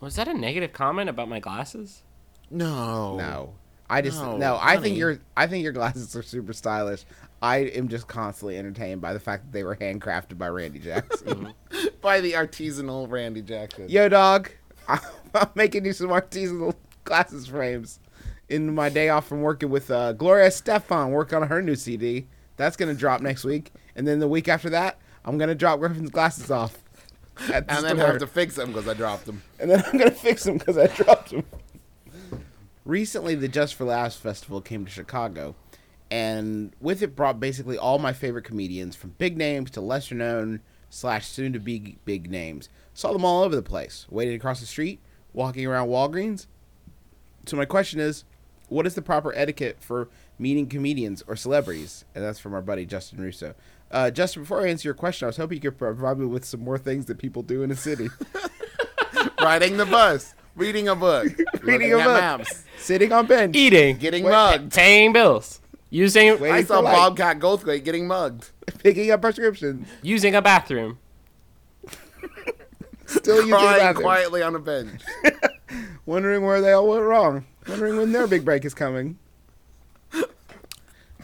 was that a negative comment about my glasses? No. No. I just No, no, I think your I think your glasses are super stylish. I am just constantly entertained by the fact that they were handcrafted by Randy Jackson. by the artisanal Randy Jackson. Yo, dog, I'm making you some artisanal glasses frames in my day off from working with uh, Gloria Estefan. Work on her new CD. That's gonna drop next week, and then the week after that, I'm gonna drop Griffin's glasses off. The and then store. have to fix them because I dropped them. and then I'm gonna fix them because I dropped them. Recently, the Just for Laughs festival came to Chicago, and with it brought basically all my favorite comedians, from big names to lesser known slash soon to be big names. Saw them all over the place, waiting across the street, walking around Walgreens. So my question is, what is the proper etiquette for meeting comedians or celebrities? And that's from our buddy Justin Russo. Uh, Justin, before I answer your question, I was hoping you could provide me with some more things that people do in a city. Riding the bus, reading a book, Reading a book. maps, Sitting on bench. Eating, getting Wait, mugged. paying bills, using Wait. I saw. Bobcat Goldthwait getting mugged. picking up prescriptions, using a bathroom. still using the Crying bathroom, quietly on a bench. wondering where they all went wrong, wondering when their big break is coming.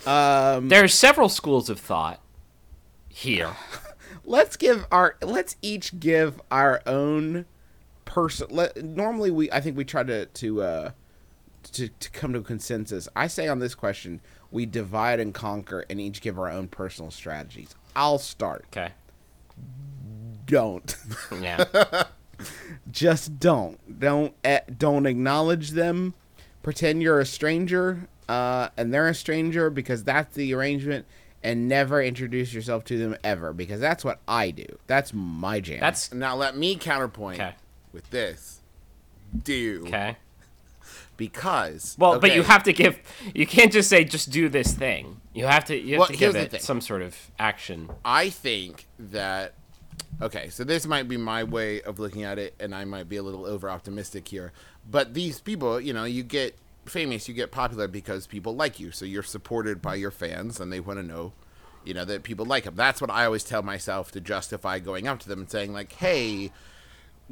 Um, There are several schools of thought here. let's give our let's each give our own person. Let, normally, we I think we try to to uh, to to come to a consensus. I say on this question, we divide and conquer, and each give our own personal strategies. I'll start. Okay. Don't. Yeah. just don't don't eh, don't acknowledge them pretend you're a stranger uh, and they're a stranger because that's the arrangement and never introduce yourself to them ever because that's what i do that's my jam That's Now let me counterpoint Okay. with this. Do okay. because Well, but you have to give. You can't just say just do this thing. You have to. You have Well, to give it some sort of action. I think that okay, so this might be my way of looking at it, and I might be a little over optimistic here. But these people, you know, you get famous, you get popular because people like you, so you're supported by your fans, and they want to know, you know, that people like them. That's what I always tell myself to justify going up to them and saying like, "Hey."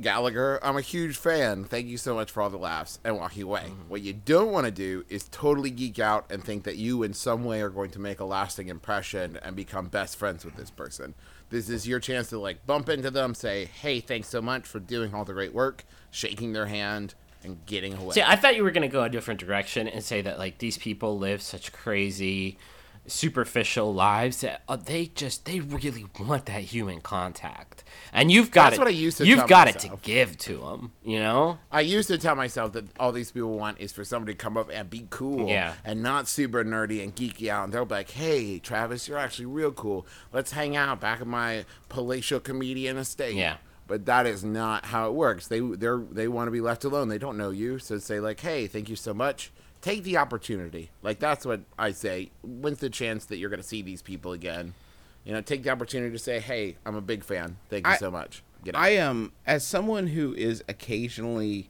Gallagher, I'm a huge fan. Thank you so much for all the laughs and walking away. Mm-hmm. What you don't want to do is totally geek out and think that you, in some way, are going to make a lasting impression and become best friends with this person. This is your chance to like bump into them, say, "Hey, thanks so much for doing all the great work," shaking their hand and getting away. See, I thought you were gonna go a different direction and say that like these people live such crazy, superficial lives that uh, they just they really want that human contact, and you've got That's it. what I used to You've got it to give to them. You know. I used to tell myself that all these people want is for somebody to come up and be cool Yeah. and not super nerdy and geeky out. And they'll be like, hey, Travis, you're actually real cool. Let's hang out back at my palatial comedian estate. Yeah. But that is not how it works. They they're they want to be left alone. They don't know you, so say like, "Hey, thank you so much." Take the opportunity. Like that's what I say. When's the chance that you're going to see these people again? You know, take the opportunity to say, "Hey, I'm a big fan. Thank you I- so much." Get out. i am as someone who is occasionally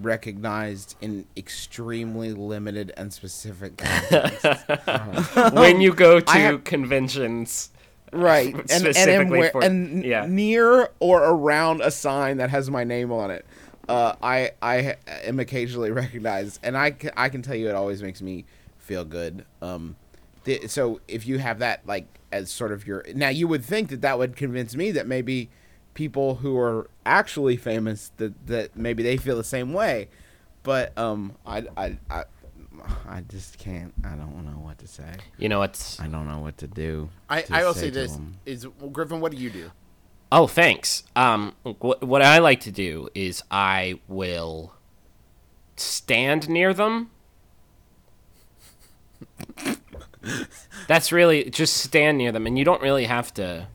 recognized in extremely limited and specific context. when you go um, to I have- conventions. Right and, and where, for- and yeah. near or around a sign that has my name on it uh, I I am occasionally recognized, and I can, I can tell you it always makes me feel good. Um, the, so if you have that like as sort of your now, you would think that that would convince me that maybe people who are actually famous that that maybe they feel the same way, but um, I I I, I just can't. I don't know what to say. You know, it's I don't know what to do. I, to I will say to this them. is well, Griffin. What do you do? Oh, thanks. Um, wh- what I like to do is I will stand near them. That's really just stand near them, and you don't really have to.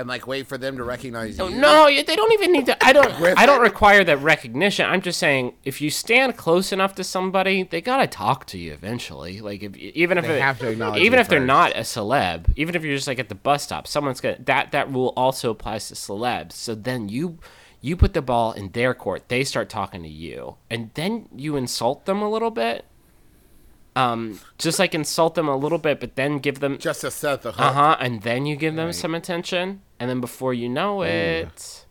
And like wait for them to recognize you. No, they don't even need to. I don't. I don't require that recognition. I'm just saying, if you stand close enough to somebody, they gotta talk to you eventually. Like if even if They it- have to acknowledge even if they're first. not a celeb, even if you're just like at the bus stop, someone's gonna that that rule also applies to celebs. So then you you put the ball in their court. They start talking to you, and then you insult them a little bit. Um, just like insult them a little bit, but then give them Just to set the hook. uh huh, and then you give them some attention, and then before you know it,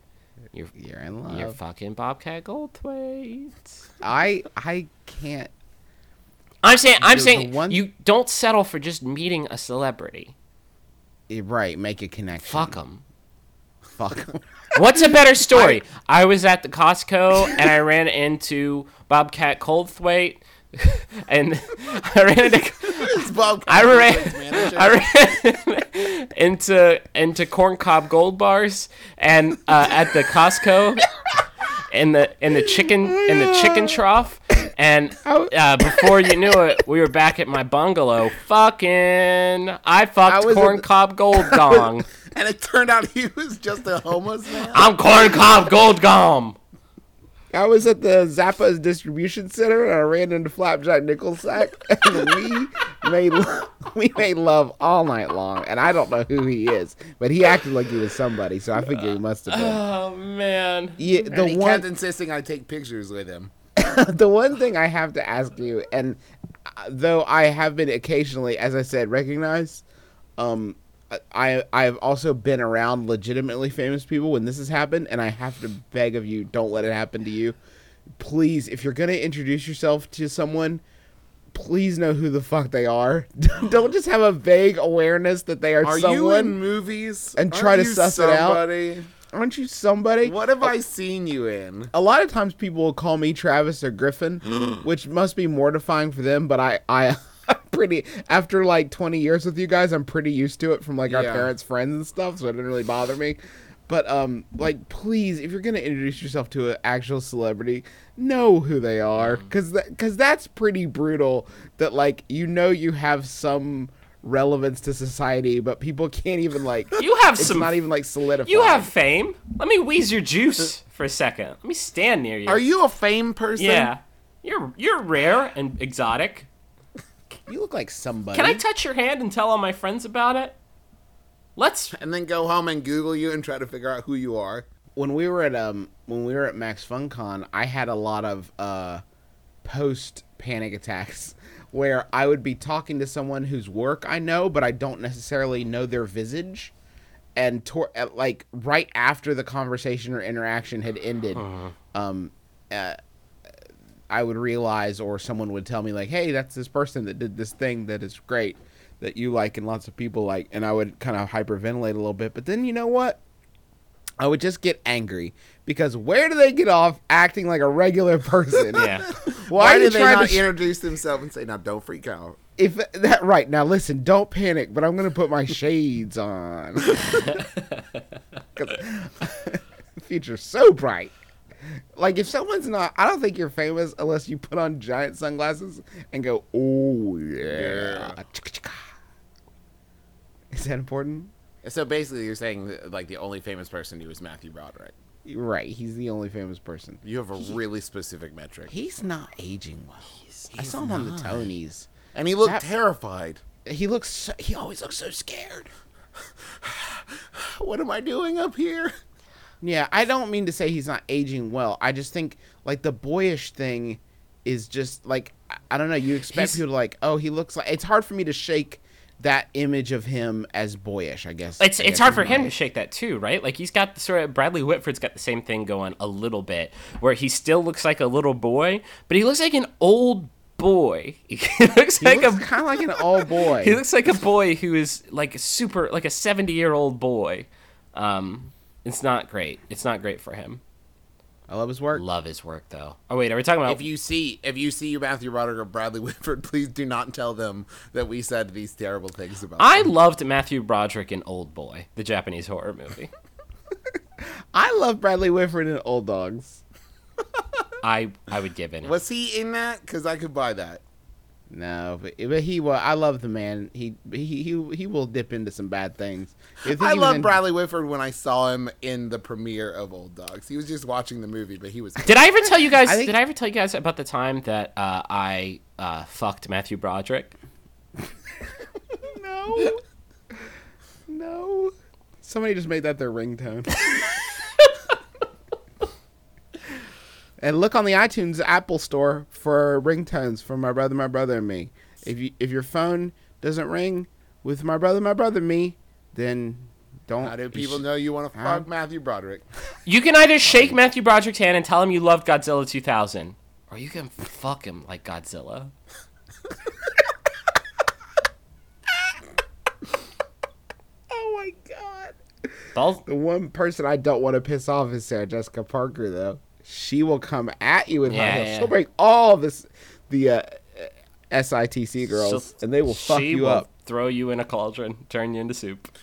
you're You're in love. you're fucking Bobcat Goldthwait. I I can't. I'm saying I'm saying one- you don't settle for just meeting a celebrity. eh, Right, make a connection. Fuck them. Fuck. them. What's a better story? I was at the Costco and I ran into Bobcat Goldthwait, and I ran into Bob I ran. I ran into into corncob gold bars and uh, at the Costco in the in the chicken in the chicken trough. And uh, before you knew it we were back at my bungalow. Fucking I fucked the- corncob gold gong. and it turned out he was just a homeless man. I'm corncob gold gong I was at the Zappos distribution center and I ran into Flapjack Nickelsack and we made we made love all night long. And I don't know who he is, but he acted like he was somebody, so I figure he must have been. oh man Yeah, and the he one kept insisting I take pictures with him. the one thing I have to ask you, and uh, though I have been occasionally, as I said, recognized, um, I I have also been around legitimately famous people when this has happened, and I have to beg of you, don't let it happen to you. Please, if you're gonna introduce yourself to someone, please know who the fuck they are. don't just have a vague awareness that they are, Are someone. you in movies? and Aren't try to you suss it out? somebody? Aren't you somebody? What have I seen you in? a lot of times people will call me Travis or Griffin, which must be mortifying for them, but I I pretty after like 20 years with you guys, I'm pretty used to it from like our Yeah. parents' friends and stuff, so it didn't really bother me. But um like please if you're going to introduce yourself to an actual celebrity, know who they are cuz cuz that's pretty brutal that like you know you have some relevance to society, but people can't even like you have it's some not even like solidified. you have fame let me wheeze your juice for a second let me stand near you Are you a fame person? yeah you're you're rare and exotic you look like somebody. Can I touch your hand and tell all my friends about it? Let's. And then go home and Google you and try to figure out who you are. when we were at um when we were at Max FunCon, I had a lot of uh post panic attacks where I would be talking to someone whose work I know, but I don't necessarily know their visage. And tor- uh, like right after the conversation or interaction had ended, um, uh, I would realize, or someone would tell me, like, "Hey, that's this person that did this thing that is great, that you like, and lots of people like." And I would kind of hyperventilate a little bit. But then you know what? I would just get angry because where do they get off acting like a regular person? Yeah. Why, Why are you did they trying not to? sh- introduce themselves and say, "Now, don't freak out"? if that right now, listen, don't panic. But I'm gonna put my shades on. 'Cause the future's so bright. Like if someone's not, I don't think you're famous unless you put on giant sunglasses and go, "Oh yeah." Chicka-chicka. Is that important? So basically, you're saying that, like the only famous person you is Matthew Broderick. Right. He's the only famous person. You have a really specific metric, He's not aging well. I saw him on the Tonys. and he looked That- terrified. He looks. So, he always looks so scared. What am I doing up here? Yeah, I don't mean to say he's not aging well. I just think like the boyish thing is just like I- don't know. You expect He's- people to like, oh, he looks like. It's hard for me to shake that image of him as boyish. I guess It's I it's guess hard for him to shake that too, right? Like he's got the sort of Bradley Whitford's got the same thing going a little bit, where he still looks like a little boy, but he looks like an old boy. He looks He like looks a kind of like an old boy. he looks like a boy who is like a super like a seventy year old boy. Um, it's not great. It's not great for him. I love his work. Love his work though. Oh wait, are we talking about? If you see if you see Matthew Broderick or Bradley Whitford, please do not tell them that we said these terrible things about. I them. loved Matthew Broderick in Old Boy, the Japanese horror movie. I love Bradley Whitford in Old Dogs. I I would give it. Was he in that? Because I could buy that. No, but, but he will. I love the man. He he he he will dip into some bad things. You think I love in- Bradley Whitford when I saw him in the premiere of Old Dogs. He was just watching the movie, but he was. Did I ever tell you guys? I think- Did I ever tell you guys about the time that uh, I uh, fucked Matthew Broderick? No. no. Somebody just made that their ringtone. and look on the iTunes Apple Store for ringtones for my brother, my brother, and me. If you if your phone doesn't ring with my brother, my brother, and me, then don't. How do people sh- know you want to Huh? fuck Matthew Broderick? You can either shake Matthew Broderick's hand and tell him you loved Godzilla 2000, or you can fuck him like Godzilla. Oh my god. Both The one person I don't want to piss off is Sarah Jessica Parker, though. She will come at you with Yeah, high heels. yeah. She'll break all this, the uh, SITC girls, she'll- and they will fuck she you will up. Throw you in a cauldron, turn you into soup.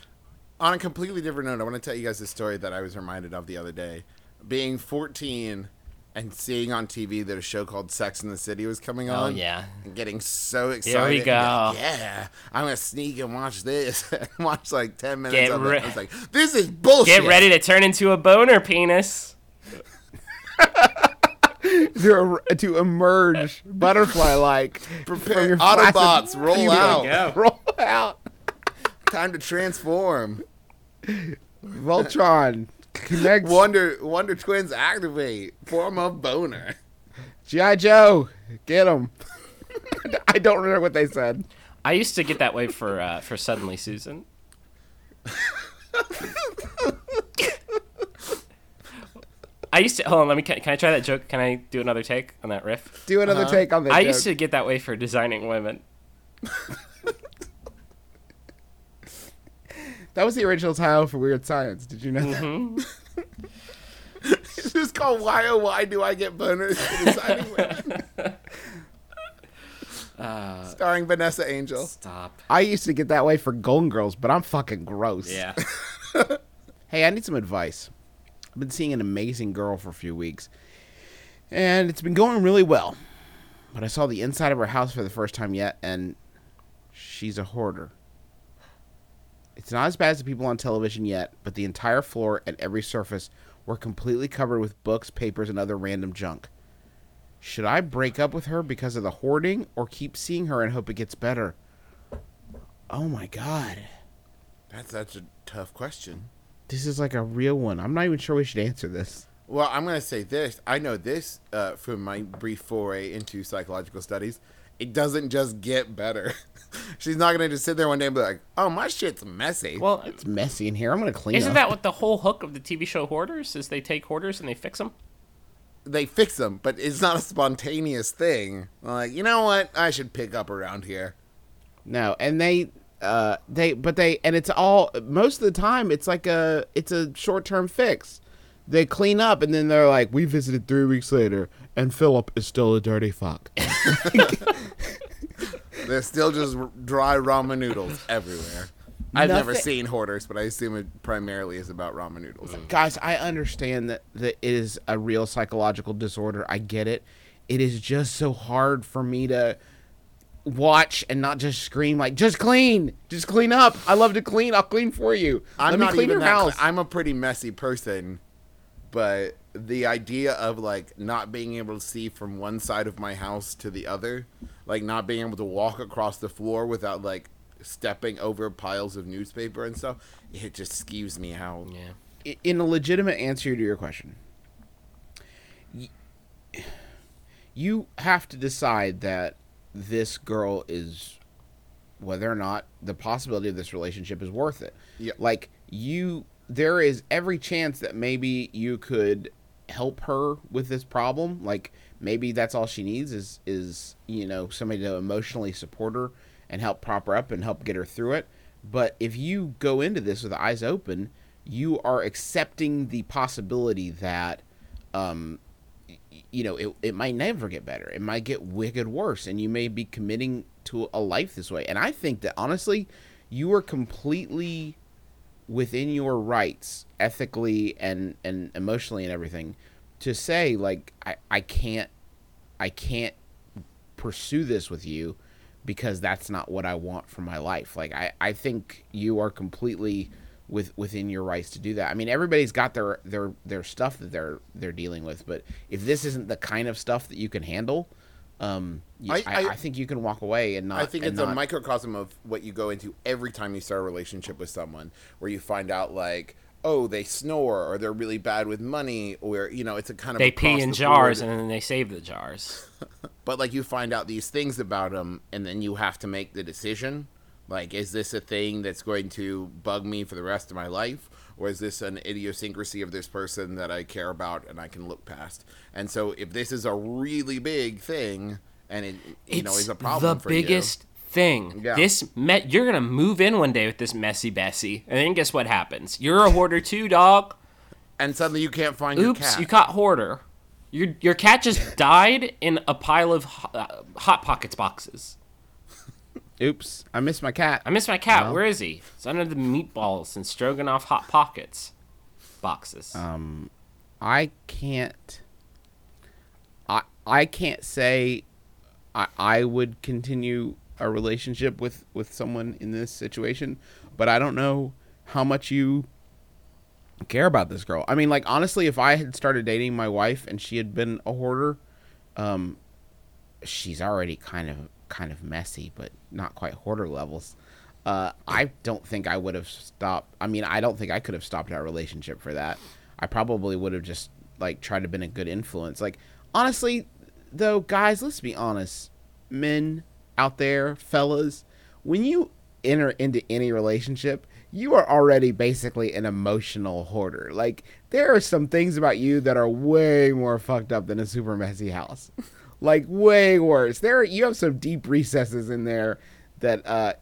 On a completely different note, I want to tell you guys a story that I was reminded of the other day. Being 14 and seeing on TV that a show called Sex in the City was coming Oh on. yeah. And getting so excited. Here we go. like, yeah, I'm gonna sneak and watch this. watch like 10 minutes Get of re- it. I was like, this is bullshit. Get ready to turn into a boner penis. to, to emerge butterfly like. Prepare your Autobots, roll out. go. Roll out. Time to transform. Voltron. Connect. Wonder Wonder Twins activate. Form of boner. G.I. Joe. Get him. I don't remember what they said. I used to get that way for uh, for suddenly Susan. I used to hold on. Let me. Can, can I try that joke? Can I do another take on that riff? Do another take on this. I joke. used to get that way for designing women. That was the original title for Weird Science. Did you know Mm-hmm. that? It's just called Why Oh Why Do I Get Boners for Designing Women? Uh, Starring Vanessa Angel. Stop. I used to get that way for Golden Girls, but I'm fucking gross. Yeah. Hey, I need some advice. I've been seeing an amazing girl for a few weeks, and it's been going really well. But I saw the inside of her house for the first time yet, and she's a hoarder. It's not as bad as the people on television yet, but the entire floor and every surface were completely covered with books, papers, and other random junk. Should I break up with her because of the hoarding, or keep seeing her and hope it gets better? Oh my god. That's that's a tough question. This is like a real one. I'm not even sure we should answer this. Well, I'm going to say this. I know this uh, from my brief foray into psychological studies. It doesn't just get better. She's not going to just sit there one day and be like, oh, my shit's messy. Well, It's messy in here. I'm gonna clean isn't up. that what the whole hook of the TV show Hoarders is? They take hoarders and they fix them. they fix them, but it's not a spontaneous thing. Like, you know what? I should pick up around here. No, and they, uh, they, but they, and it's all most of the time. It's like a, it's a short term fix. They clean up, and then they're like, "We visited three weeks later, and Philip is still a dirty fuck." There's still just dry ramen noodles everywhere. I've never seen hoarders, but I assume it primarily is about ramen noodles. Guys, I understand that that it is a real psychological disorder. I get it. It is just so hard for me to watch and not just scream like, "Just clean, just clean up." I love to clean. I'll clean for you. I'm Let me not clean even your that. house. cl- I'm a pretty messy person, but the idea of like not being able to see from one side of my house to the other, like not being able to walk across the floor without like stepping over piles of newspaper and stuff, it just skews me out. Yeah. in a legitimate answer to your question, y- you have to decide that this girl is whether or not the possibility of this relationship is worth it. Yeah. Like you there is every chance that maybe you could help her with this problem. Like maybe that's all she needs is is, you know, somebody to emotionally support her and help prop her up and help get her through it. But if you go into this with eyes open, you are accepting the possibility that um you know it, it might never get better. It might get wicked worse and you may be committing to a life this way. And i think that honestly you are completely within your rights ethically and and emotionally and everything to say like i i can't i can't pursue this with you because that's not what i want for my life. Like i i think you are completely with within your rights to do that i mean everybody's got their their their stuff that they're they're dealing with but if this isn't the kind of stuff that you can handle um y- I- I, I- I think you can walk away and not I think and it's a microcosm of what you go into every time you start a relationship with someone, where you find out like, oh, they snore, or they're really bad with money, or you know, it's a kind of They pee in the jars board- and then they save the jars. but like you find out these things about them, and then you have to make the decision. Like, is this a thing that's going to bug me for the rest of my life, or is this an idiosyncrasy of this person that I care about and I can look past? And so, if this is a really big thing, and it you know is a problem the for you, biggest thing. Yeah. This me- you're gonna move in one day with this messy Bessie, and then guess what happens? You're a hoarder too, dog. And suddenly you can't find your Oops, cat. you caught hoarder. Your your cat just died in a pile of uh, hot pockets boxes. Oops, I missed my cat. I miss my cat. Well. Where is he? It's under the meatballs and stroganoff hot pockets boxes. Um, I can't. I I can't say I I would continue a relationship with with someone in this situation, but I don't know how much you care about this girl. I mean, like honestly, if I had started dating my wife and she had been a hoarder, um, she's already kind of kind of messy, but not quite hoarder levels. Uh, I don't think I would have stopped. I mean, I don't think I could have stopped our relationship for that. I probably would have just like tried to been a good influence. Like honestly, though, guys, let's be honest. Men out there, fellas, when you enter into any relationship, you are already basically an emotional hoarder. Like there are some things about you that are way more fucked up than a super messy house. Like way worse. There you have some deep recesses in there that uh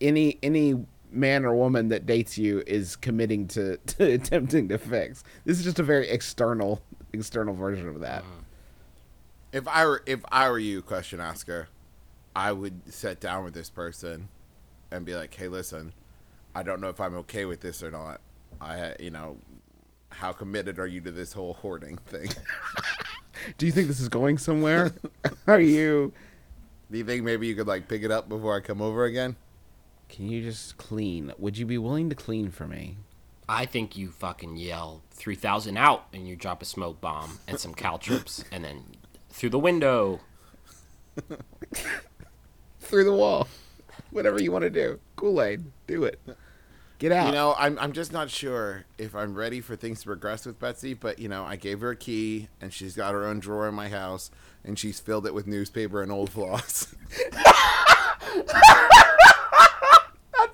any any man or woman that dates you is committing to, to attempting to fix. This is just a very external external version of that. If I were if I were you, question asker, I would sit down with this person and be like, "Hey, listen, I don't know if I'm okay with this or not. I, you know, how committed are you to this whole hoarding thing? Do you think this is going somewhere? are you Do you think maybe you could like pick it up before I come over again? Can you just clean? Would you be willing to clean for me? I think you fucking yell 3000 out and you drop a smoke bomb and some caltrops and then through the window. Through the wall. Whatever you want to do. Kool-Aid. Do it. Get out. You know, I'm I'm just not sure if I'm ready for things to progress with Betsy, but you know, I gave her a key and she's got her own drawer in my house and she's filled it with newspaper and old floss. That's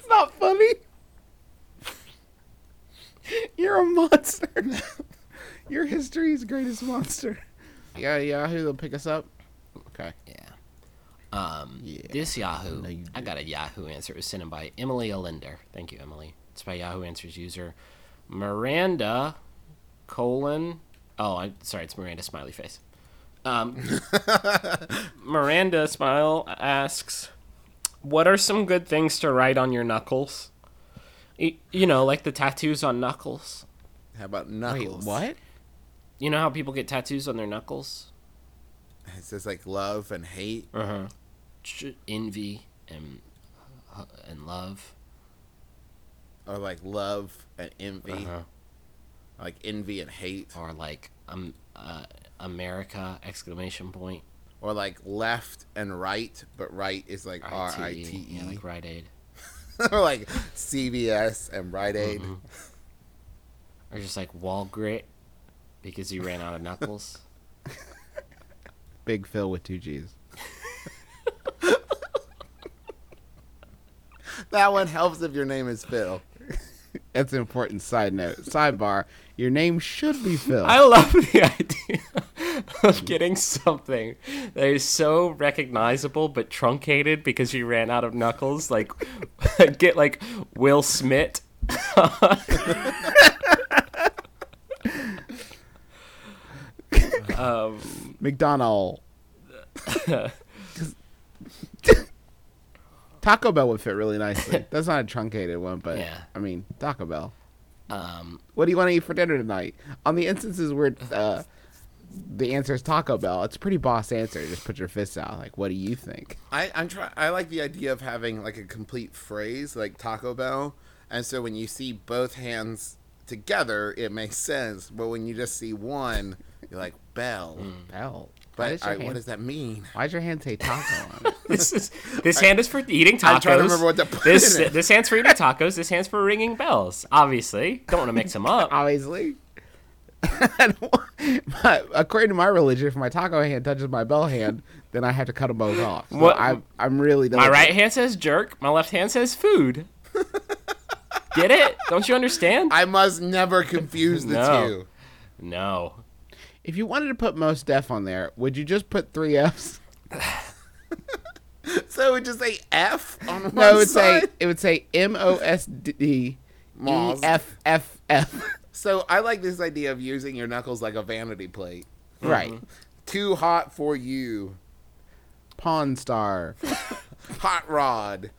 not funny. You're a monster. You're history's greatest monster. Yeah, Yahoo, they'll pick us up. Okay. Yeah. Um, Yeah. This Yahoo, you I got a Yahoo answer. It was sent in by Emily Alinder. Thank you, Emily. It's by Yahoo Answers user Miranda colon. Oh, I'm sorry. It's Miranda smiley face. Um, Miranda smile asks, "What are some good things to write on your knuckles? You know, like the tattoos on knuckles. How about Wait, knuckles? what? You know how people get tattoos on their knuckles? It says like love and hate. Uh huh. Envy and uh, and love. Or like love and envy. Uh-huh. Like envy and hate. or like um uh, America exclamation point Or like left and right, but right is like R I R-I-T-E, T yeah, E. like Rite Aid Or like CVS and Rite Aid. Mm-hmm. or just like wall grit because you ran out of knuckles. Big Phil with two G's. That one helps if your name is Phil. That's an important side note. Sidebar: Your name should be Phil. I love the idea of getting something that is so recognizable but truncated because you ran out of knuckles. Like get like Will Smith. um, McDonald. Taco Bell would fit really nicely. That's not a truncated one, but Yeah. I mean Taco Bell. um, What do you want to eat for dinner tonight? On the instances where uh, the answer is Taco Bell, it's a pretty boss answer. Just put your fists out. Like, what do you think? I, I'm try. I like the idea of having like a complete phrase like Taco Bell, and so when you see both hands together, it makes sense. But when you just see one, you're like Bell. Bell. Why But does, I, hand, what does that mean? why does your hand say taco on it? this is this hand is for eating tacos. I'm trying to remember what to put this in it. this hand's for eating tacos. This hand's for ringing bells. Obviously, don't want to mix them up. Obviously. my, according to my religion, if my taco hand touches my bell hand, then I have to cut them both off. So What- I, I'm really My deliberate. right hand says jerk. My left hand says food. Get it? Don't you understand? I must never confuse the No. two. no. If you wanted to put most def on there, would you just put three F's? So it would just say F on one No, it would say side. it would say M O S D E Moz. F F F. So I like this idea of using your knuckles like a vanity plate. Right. Too hot for you, Pawn Star. hot rod.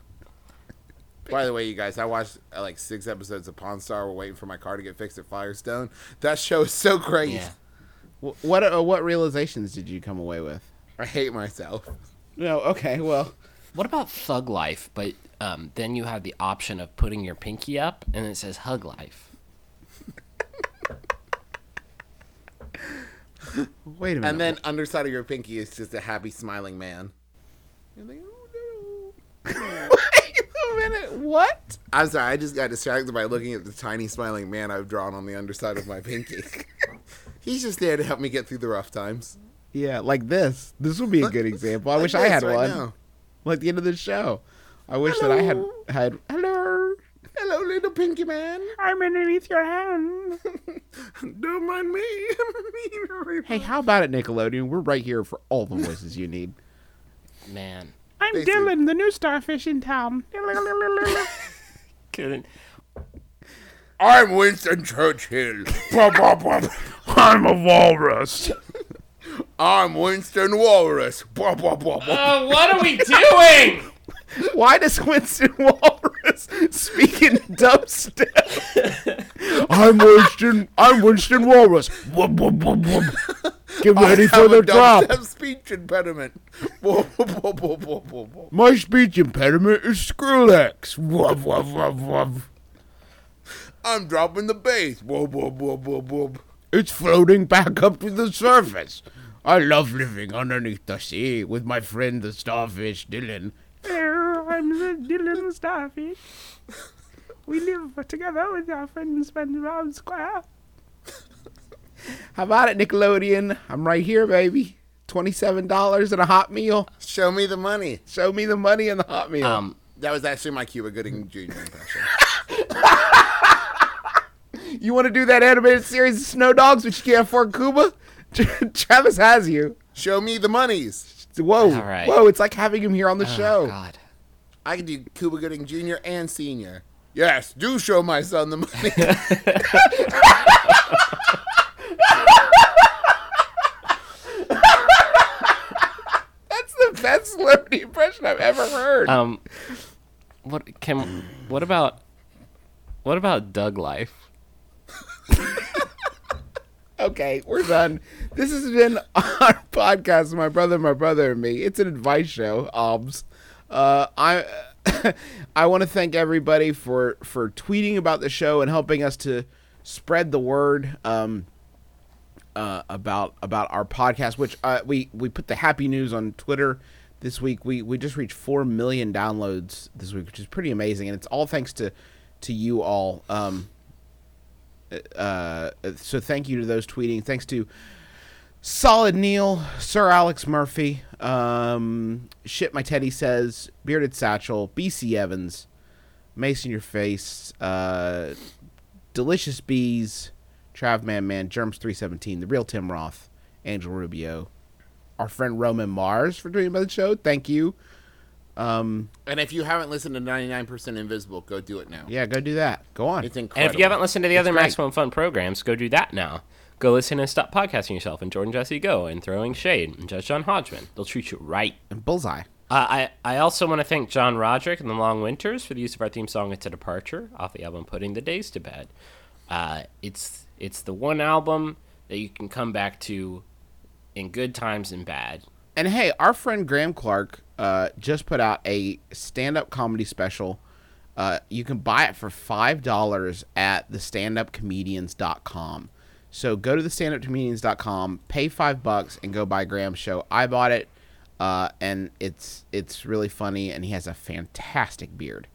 By the way, you guys, I watched uh, like six episodes of Pawn Star. We're waiting for my car to get fixed at Firestone. That show is so great. Yeah. Wh- What uh, what realizations did you come away with? I hate myself. No. Okay. Well. What about Thug Life? But um, then you have the option of putting your pinky up, and it says Hug Life. Wait a minute. And then underside of your pinky is just a happy smiling man. Like, "Oh, no." Wait a minute. What? I'm sorry, I just got distracted by looking at the tiny smiling man I've drawn on the underside of my pinky. He's just there to help me get through the rough times. Yeah, like this. This would be a good example. I Like wish I had right one. now. Like the end of the show. I wish that I had Hello. had. Hello. Hello, little pinky man. I'm underneath your hand. Don't mind me. Hey, how about it, Nickelodeon? We're right here for all the voices you need. Man, I'm Basically- Dylan, the new starfish in town. couldn't. I'm Winston Churchill. I'm a walrus. I'm Winston Walrus. Blah, blah, blah, blah. Oh, uh, what are we doing? Why does Winston Walrus speak in dubstep? I'm Winston. I'm Winston Walrus. Wub, wub, wub, wub. Get ready I for have the a drop. dubstep speech impediment. Blah, blah, blah, blah, blah, blah, blah. My speech impediment is Skrillex. Wub, wub, wub, wub. I'm dropping the bass. Blah, blah, blah, blah, blah. It's floating back up to the surface. I love living underneath the sea with my friend the starfish Dylan. Hello, I'm the Dylan the starfish. We live together with our friend SpongeBob Square. How about it, Nickelodeon? I'm right here, baby. Twenty-seven dollars and a hot meal. Show me the money. Show me the money and the hot meal. Um, That was actually my Cuba Gooding Jr. impression. you want to do that animated series of Snow Dogs, which you can't afford Cuba? Travis has you. Show me the monies. Whoa, All right. whoa! It's like having him here on the oh, show. God. I can do Cuba Gooding Jr. and Senior. Yes, do show my son the money. That's the best celebrity impression I've ever heard. Um, what can? What about? What about Doug Life? Okay, we're done. This has been our podcast, my brother, my brother, and me. It's an advice show, obs. Uh, I I want to thank everybody for for tweeting about the show and helping us to spread the word. Um, uh, about about our podcast, which uh, we we put the happy news on Twitter this week. We we just reached four million downloads this week, which is pretty amazing, and it's all thanks to to you all. Um, uh, so thank you to those tweeting. Thanks to Solid Neil, Sir Alex Murphy, um, Shit My Teddy Says, Bearded Satchel, BC Evans, Mason Your Face, uh, Delicious Bees, Trav Man Man, Germs 317, The Real Tim Roth, Angel Rubio, our friend Roman Mars for doing the show. Thank you. Um, and if you haven't listened to 99% Invisible, go do it now. yeah, go do that. Go on. It's incredible. And if you haven't listened to the other great. Maximum Fun programs, go do that now. Go listen and stop podcasting yourself and Jordan Jesse Go and throwing shade and Judge John Hodgman. They'll treat you right. And Bullseye. Uh, I I also want to thank John Roderick and the Long Winters for the use of our theme song "It's a Departure" off the album "Putting the Days to Bed." Uh, it's it's the one album that you can come back to in good times and bad. And hey, our friend Graham Clark uh, just put out a stand-up comedy special. Uh, you can buy it for five dollars at thestandupcomedians.com. So go to thestandupcomedians.com, pay five bucks, and go buy Graham's show. I bought it, uh, and it's it's really funny, and he has a fantastic beard.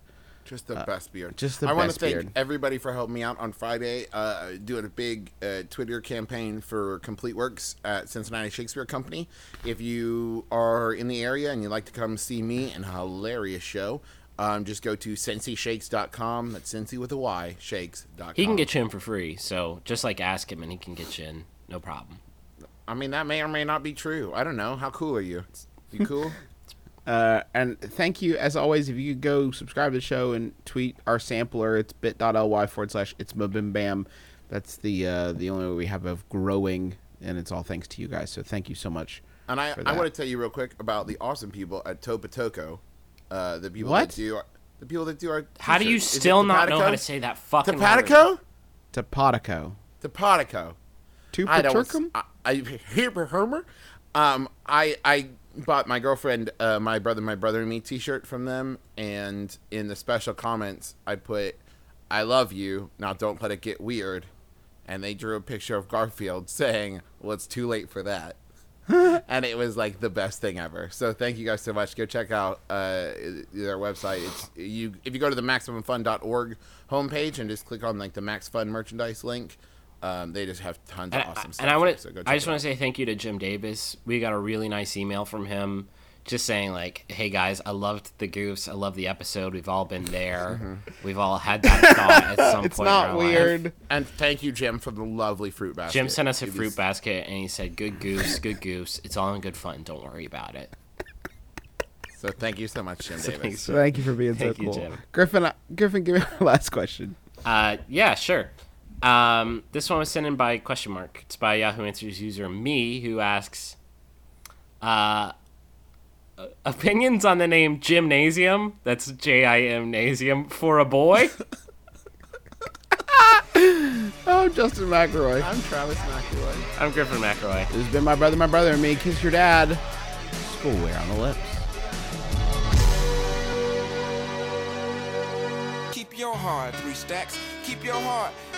Just the best beard. just the I want to thank beard. everybody for helping me out on Friday, uh, doing a big uh, Twitter campaign for Complete Works at Cincinnati Shakespeare Company. If you are in the area and you'd like to come see me and a hilarious show, um, just go to cincyshakes.com. That's Cincy with a Y, shakes.com. He can get you in for free, so just like ask him and he can get you in, no problem. I mean, that may or may not be true. I don't know. How cool are you? You cool? Uh, and thank you, as always, if you could go subscribe to the show and tweet our sampler, it's bit.ly forward slash it's bim bam. That's the uh, the only way we have of growing, and it's all thanks to you guys. So thank you so much. And I, I want to tell you real quick about the awesome people at Topatoco. Uh, the people What? that do our, the people that do our. How do you. Is still not know how to say that fucking word? Topatico? Topatico. Topatico. Two I don't. I, I Hermer. Um, I I bought my girlfriend, uh, my brother, my brother and me T-shirt from them, and in the special comments, I put, "I love you. Now don't let it get weird," and they drew a picture of Garfield saying, "Well, it's too late for that." and it was like the best thing ever. So thank you guys so much. Go check out uh, their website. It's you if you go to the maximumfun.org homepage and just click on like the Max Fun merchandise link. Um, they just have tons And, of awesome I- stuff. and I want so to. go I just want to say thank you to Jim Davis. We got a really nice email from him, just saying like, "Hey guys, I loved the goofs. I love the episode. We've all been there. We've all had that thought at some It's point." in not our life." weird. And thank you, Jim, for the lovely fruit basket. Jim sent us a It was- fruit basket, and he said, "Good goose, good goose. It's all in good fun. Don't worry about it." So thank you so much, Jim Davis. Thanks. Thank you for being Thank so you, cool. Jim. Griffin, uh, Griffin, give me our last question. Uh, yeah, sure. Um, this one was sent in by question mark. It's by Yahoo Answers user me who asks, uh, opinions on the name gymnasium. That's J I M nasium for a boy. I'm Justin McElroy. I'm Travis McElroy. I'm Griffin McElroy. This has been my brother, my brother, and me. Kiss your dad. Schoolwear on the lips. Keep your heart, three stacks. Keep your heart.